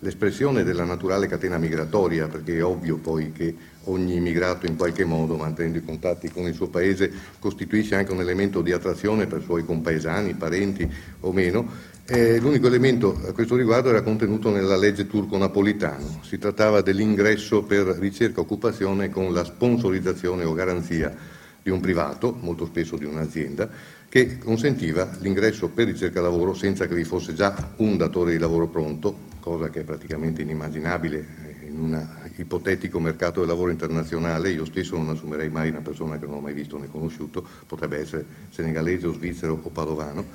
l'espressione della naturale catena migratoria, perché è ovvio poi che ogni immigrato in qualche modo, mantenendo i contatti con il suo paese, costituisce anche un elemento di attrazione per suoi compaesani, parenti o meno. Eh, l'unico elemento a questo riguardo era contenuto nella legge turco-napolitano. Si trattava dell'ingresso per ricerca occupazione con la sponsorizzazione o garanzia di un privato, molto spesso di un'azienda, che consentiva l'ingresso per ricerca lavoro senza che vi fosse già un datore di lavoro pronto, cosa che è praticamente inimmaginabile in un ipotetico mercato del lavoro internazionale, io stesso non assumerei mai una persona che non ho mai visto né conosciuto, potrebbe essere senegalese o svizzero o padovano.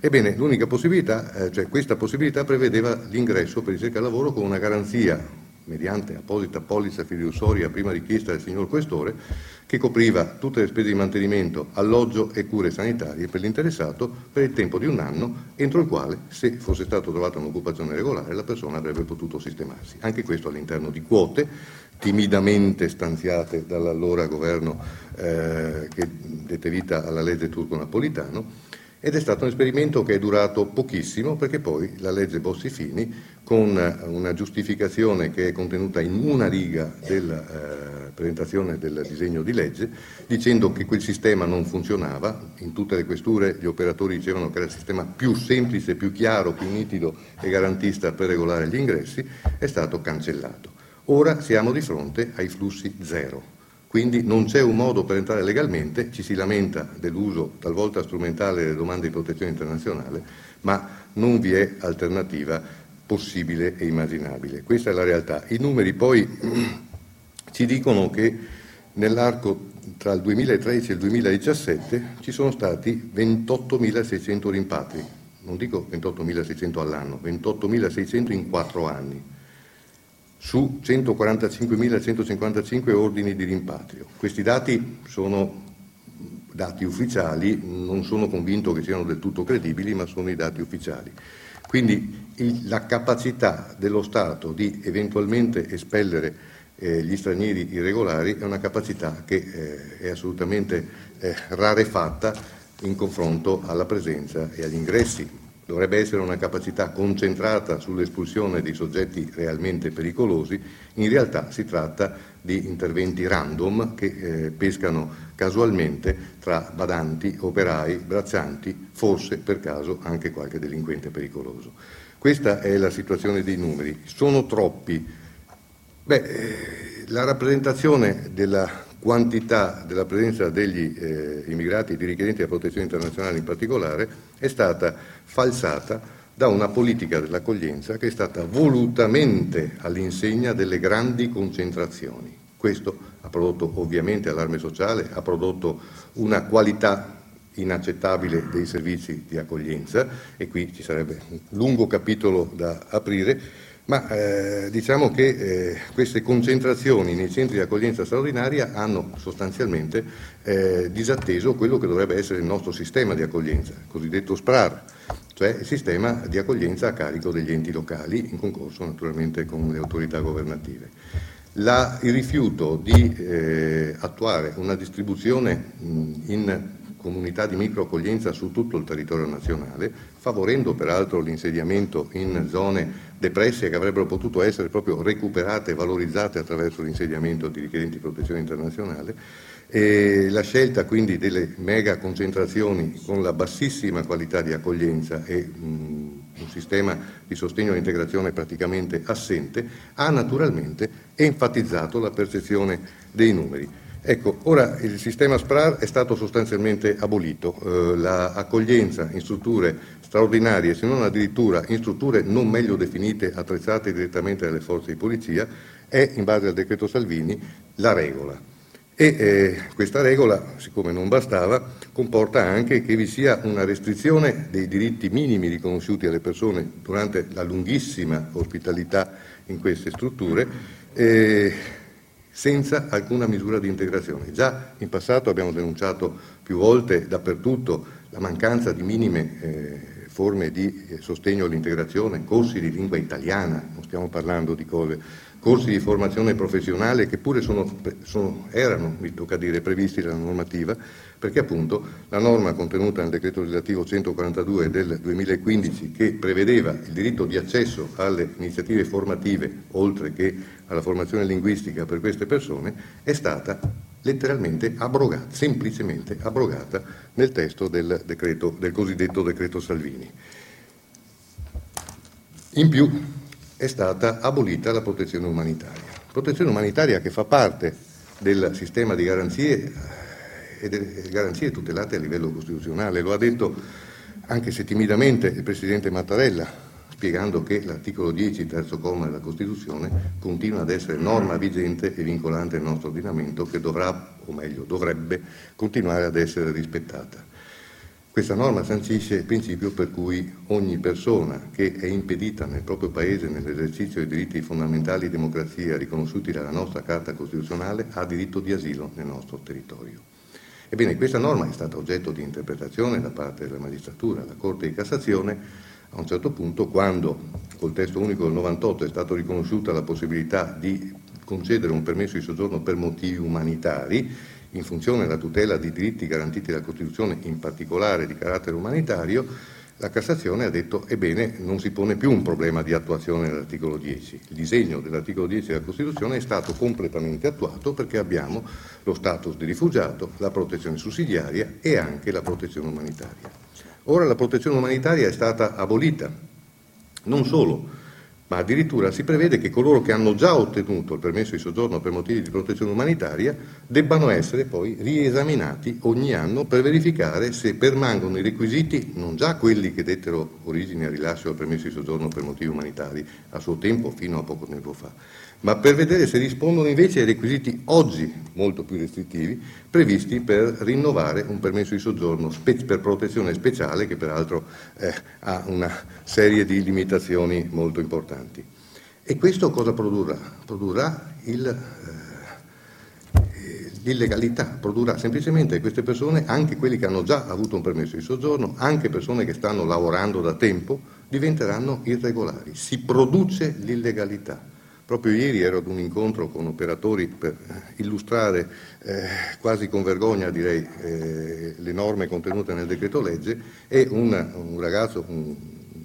Ebbene, l'unica possibilità, eh, cioè questa possibilità prevedeva l'ingresso per ricerca lavoro con una garanzia mediante apposita polizza fiduciaria prima richiesta del signor Questore, che copriva tutte le spese di mantenimento, alloggio e cure sanitarie per l'interessato per il tempo di un anno, entro il quale, se fosse stata trovata un'occupazione regolare, la persona avrebbe potuto sistemarsi. Anche questo all'interno di quote timidamente stanziate dall'allora governo eh, che dette vita alla legge turco-napolitano ed è stato un esperimento che è durato pochissimo perché poi la legge Bossi-Fini, con una giustificazione che è contenuta in una riga della eh, presentazione del disegno di legge, dicendo che quel sistema non funzionava, in tutte le questure gli operatori dicevano che era il sistema più semplice, più chiaro, più nitido e garantista per regolare gli ingressi, è stato cancellato. Ora siamo di fronte ai flussi zero quindi non c'è un modo per entrare legalmente, ci si lamenta dell'uso talvolta strumentale delle domande di protezione internazionale, ma non vi è alternativa possibile e immaginabile. Questa è la realtà. I numeri poi *clears throat* ci dicono che nell'arco tra il 2013 e il 2017 ci sono stati 28.600 rimpatri, non dico 28.600 all'anno, 28.600 in quattro anni su 145.155 ordini di rimpatrio. Questi dati sono dati ufficiali, non sono convinto che siano del tutto credibili, ma sono i dati ufficiali. Quindi il, la capacità dello Stato di eventualmente espellere eh, gli stranieri irregolari è una capacità che eh, è assolutamente eh, rarefatta in confronto alla presenza e agli ingressi dovrebbe essere una capacità concentrata sull'espulsione dei soggetti realmente pericolosi, in realtà si tratta di interventi random che eh, pescano casualmente tra badanti, operai, braccianti, forse per caso anche qualche delinquente pericoloso. Questa è la situazione dei numeri. Sono troppi. Beh, eh, la rappresentazione della quantità della presenza degli eh, immigrati di richiedenti della protezione internazionale in particolare è stata falsata da una politica dell'accoglienza che è stata volutamente all'insegna delle grandi concentrazioni. Questo ha prodotto ovviamente allarme sociale, ha prodotto una qualità inaccettabile dei servizi di accoglienza e qui ci sarebbe un lungo capitolo da aprire, ma eh, diciamo che eh, queste concentrazioni nei centri di accoglienza straordinaria hanno sostanzialmente eh, disatteso quello che dovrebbe essere il nostro sistema di accoglienza, il cosiddetto SPRAR, cioè il sistema di accoglienza a carico degli enti locali, in concorso naturalmente con le autorità governative. La, il rifiuto di eh, attuare una distribuzione mh, in comunità di microaccoglienza su tutto il territorio nazionale, favorendo peraltro l'insediamento in zone depresse che avrebbero potuto essere proprio recuperate e valorizzate attraverso l'insediamento di richiedenti protezione internazionale, e la scelta quindi delle mega concentrazioni con la bassissima qualità di accoglienza e mh, un sistema di sostegno all'integrazione praticamente assente ha naturalmente enfatizzato la percezione dei numeri. Ecco, ora il sistema SPRAR è stato sostanzialmente abolito, eh, l'accoglienza in strutture straordinarie, se non addirittura in strutture non meglio definite, attrezzate direttamente dalle forze di polizia, è, in base al decreto Salvini, la regola. E eh, questa regola, siccome non bastava, comporta anche che vi sia una restrizione dei diritti minimi riconosciuti alle persone durante la lunghissima ospitalità in queste strutture, eh, senza alcuna misura di integrazione. Già in passato abbiamo denunciato più volte dappertutto la mancanza di minime eh, forme di eh, sostegno all'integrazione, corsi di lingua italiana, non stiamo parlando di cose corsi di formazione professionale che pure sono, sono, erano, mi tocca dire, previsti dalla normativa, perché appunto la norma contenuta nel decreto legislativo 142 del 2015 che prevedeva il diritto di accesso alle iniziative formative, oltre che alla formazione linguistica per queste persone, è stata letteralmente abrogata, semplicemente abrogata nel testo del, decreto, del cosiddetto decreto Salvini. In più, è stata abolita la protezione umanitaria. Protezione umanitaria che fa parte del sistema di garanzie eh, e delle garanzie tutelate a livello costituzionale. Lo ha detto anche se timidamente il Presidente Mattarella, spiegando che l'articolo 10, terzo comma della Costituzione, continua ad essere norma vigente e vincolante nel nostro ordinamento che dovrà, o meglio dovrebbe, continuare ad essere rispettata. Questa norma sancisce il principio per cui ogni persona che è impedita nel proprio Paese nell'esercizio dei diritti fondamentali di democrazia riconosciuti dalla nostra Carta Costituzionale ha diritto di asilo nel nostro territorio. Ebbene, questa norma è stata oggetto di interpretazione da parte della magistratura, la Corte di Cassazione, a un certo punto, quando col testo unico del 98 è stata riconosciuta la possibilità di concedere un permesso di soggiorno per motivi umanitari, in funzione della tutela di diritti garantiti dalla Costituzione, in particolare di carattere umanitario, la Cassazione ha detto ebbene non si pone più un problema di attuazione dell'articolo 10. Il disegno dell'articolo 10 della Costituzione è stato completamente attuato perché abbiamo lo status di rifugiato, la protezione sussidiaria e anche la protezione umanitaria. Ora la protezione umanitaria è stata abolita, non solo ma addirittura si prevede che coloro che hanno già ottenuto il permesso di soggiorno per motivi di protezione umanitaria debbano essere poi riesaminati ogni anno per verificare se permangono i requisiti, non già quelli che dettero origine al rilascio del permesso di soggiorno per motivi umanitari a suo tempo, fino a poco tempo fa, ma per vedere se rispondono invece ai requisiti oggi molto più restrittivi previsti per rinnovare un permesso di soggiorno spe- per protezione speciale che peraltro eh, ha una serie di limitazioni molto importanti. E questo cosa produrrà? Produrrà il, eh, l'illegalità, produrrà semplicemente queste persone, anche quelli che hanno già avuto un permesso di soggiorno, anche persone che stanno lavorando da tempo, diventeranno irregolari. Si produce l'illegalità. Proprio ieri ero ad un incontro con operatori per illustrare eh, quasi con vergogna direi eh, le norme contenute nel decreto legge e un, un, ragazzo, un,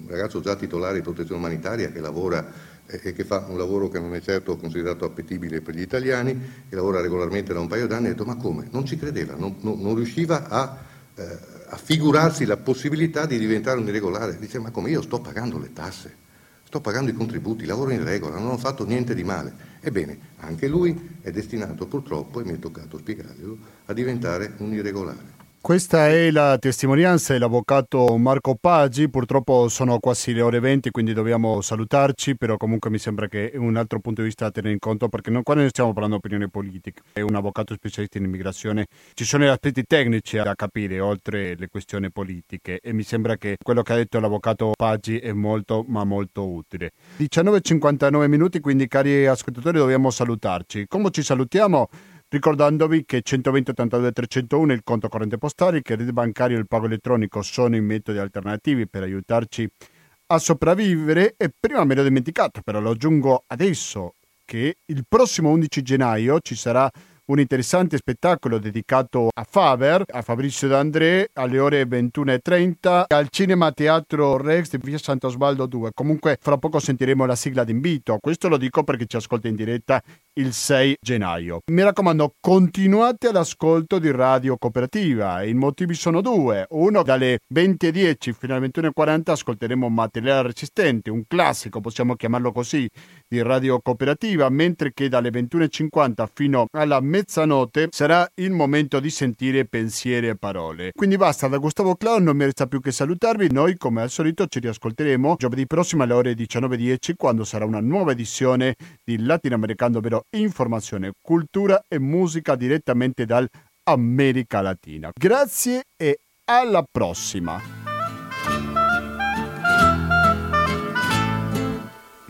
ragazzo, già titolare di protezione umanitaria che lavora eh, e che fa un lavoro che non è certo considerato appetibile per gli italiani, che lavora regolarmente da un paio d'anni, ha detto ma come? Non ci credeva, non, non, non riusciva a, eh, a figurarsi la possibilità di diventare un irregolare. Dice ma come io sto pagando le tasse? Sto pagando i contributi, lavoro in regola, non ho fatto niente di male. Ebbene, anche lui è destinato purtroppo, e mi è toccato spiegarglielo, a diventare un irregolare. Questa è la testimonianza dell'avvocato Marco Paggi, purtroppo sono quasi le ore 20 quindi dobbiamo salutarci, però comunque mi sembra che è un altro punto di vista da tenere in conto perché non, qua non stiamo parlando di opinioni politiche, è un avvocato specialista in immigrazione, ci sono gli aspetti tecnici da capire oltre le questioni politiche e mi sembra che quello che ha detto l'avvocato Paggi è molto ma molto utile. 19.59 minuti quindi cari ascoltatori dobbiamo salutarci, come ci salutiamo? Ricordandovi che 120 82 301 il conto corrente postale, il credito bancario e il pago elettronico sono i metodi alternativi per aiutarci a sopravvivere. E prima me l'ho dimenticato, però lo aggiungo adesso che il prossimo 11 gennaio ci sarà un interessante spettacolo dedicato a Faber, a Fabrizio D'André, alle ore 21.30 al Cinema Teatro Rex di via Sant'Osvaldo 2. Comunque fra poco sentiremo la sigla d'invito. Questo lo dico perché ci ascolta in diretta il 6 gennaio. Mi raccomando, continuate all'ascolto di Radio Cooperativa. I motivi sono due. Uno, dalle 20.10 fino alle 21.40 ascolteremo Materiale Resistente, un classico, possiamo chiamarlo così, di Radio Cooperativa, mentre che dalle 21.50 fino alla mezzanotte sarà il momento di sentire pensieri e parole. Quindi basta, da Gustavo Clown non mi resta più che salutarvi. Noi, come al solito, ci riascolteremo giovedì prossimo alle ore 19.10 quando sarà una nuova edizione di Latinoamericano, ovvero informazione, cultura e musica direttamente dall'America Latina. Grazie e alla prossima!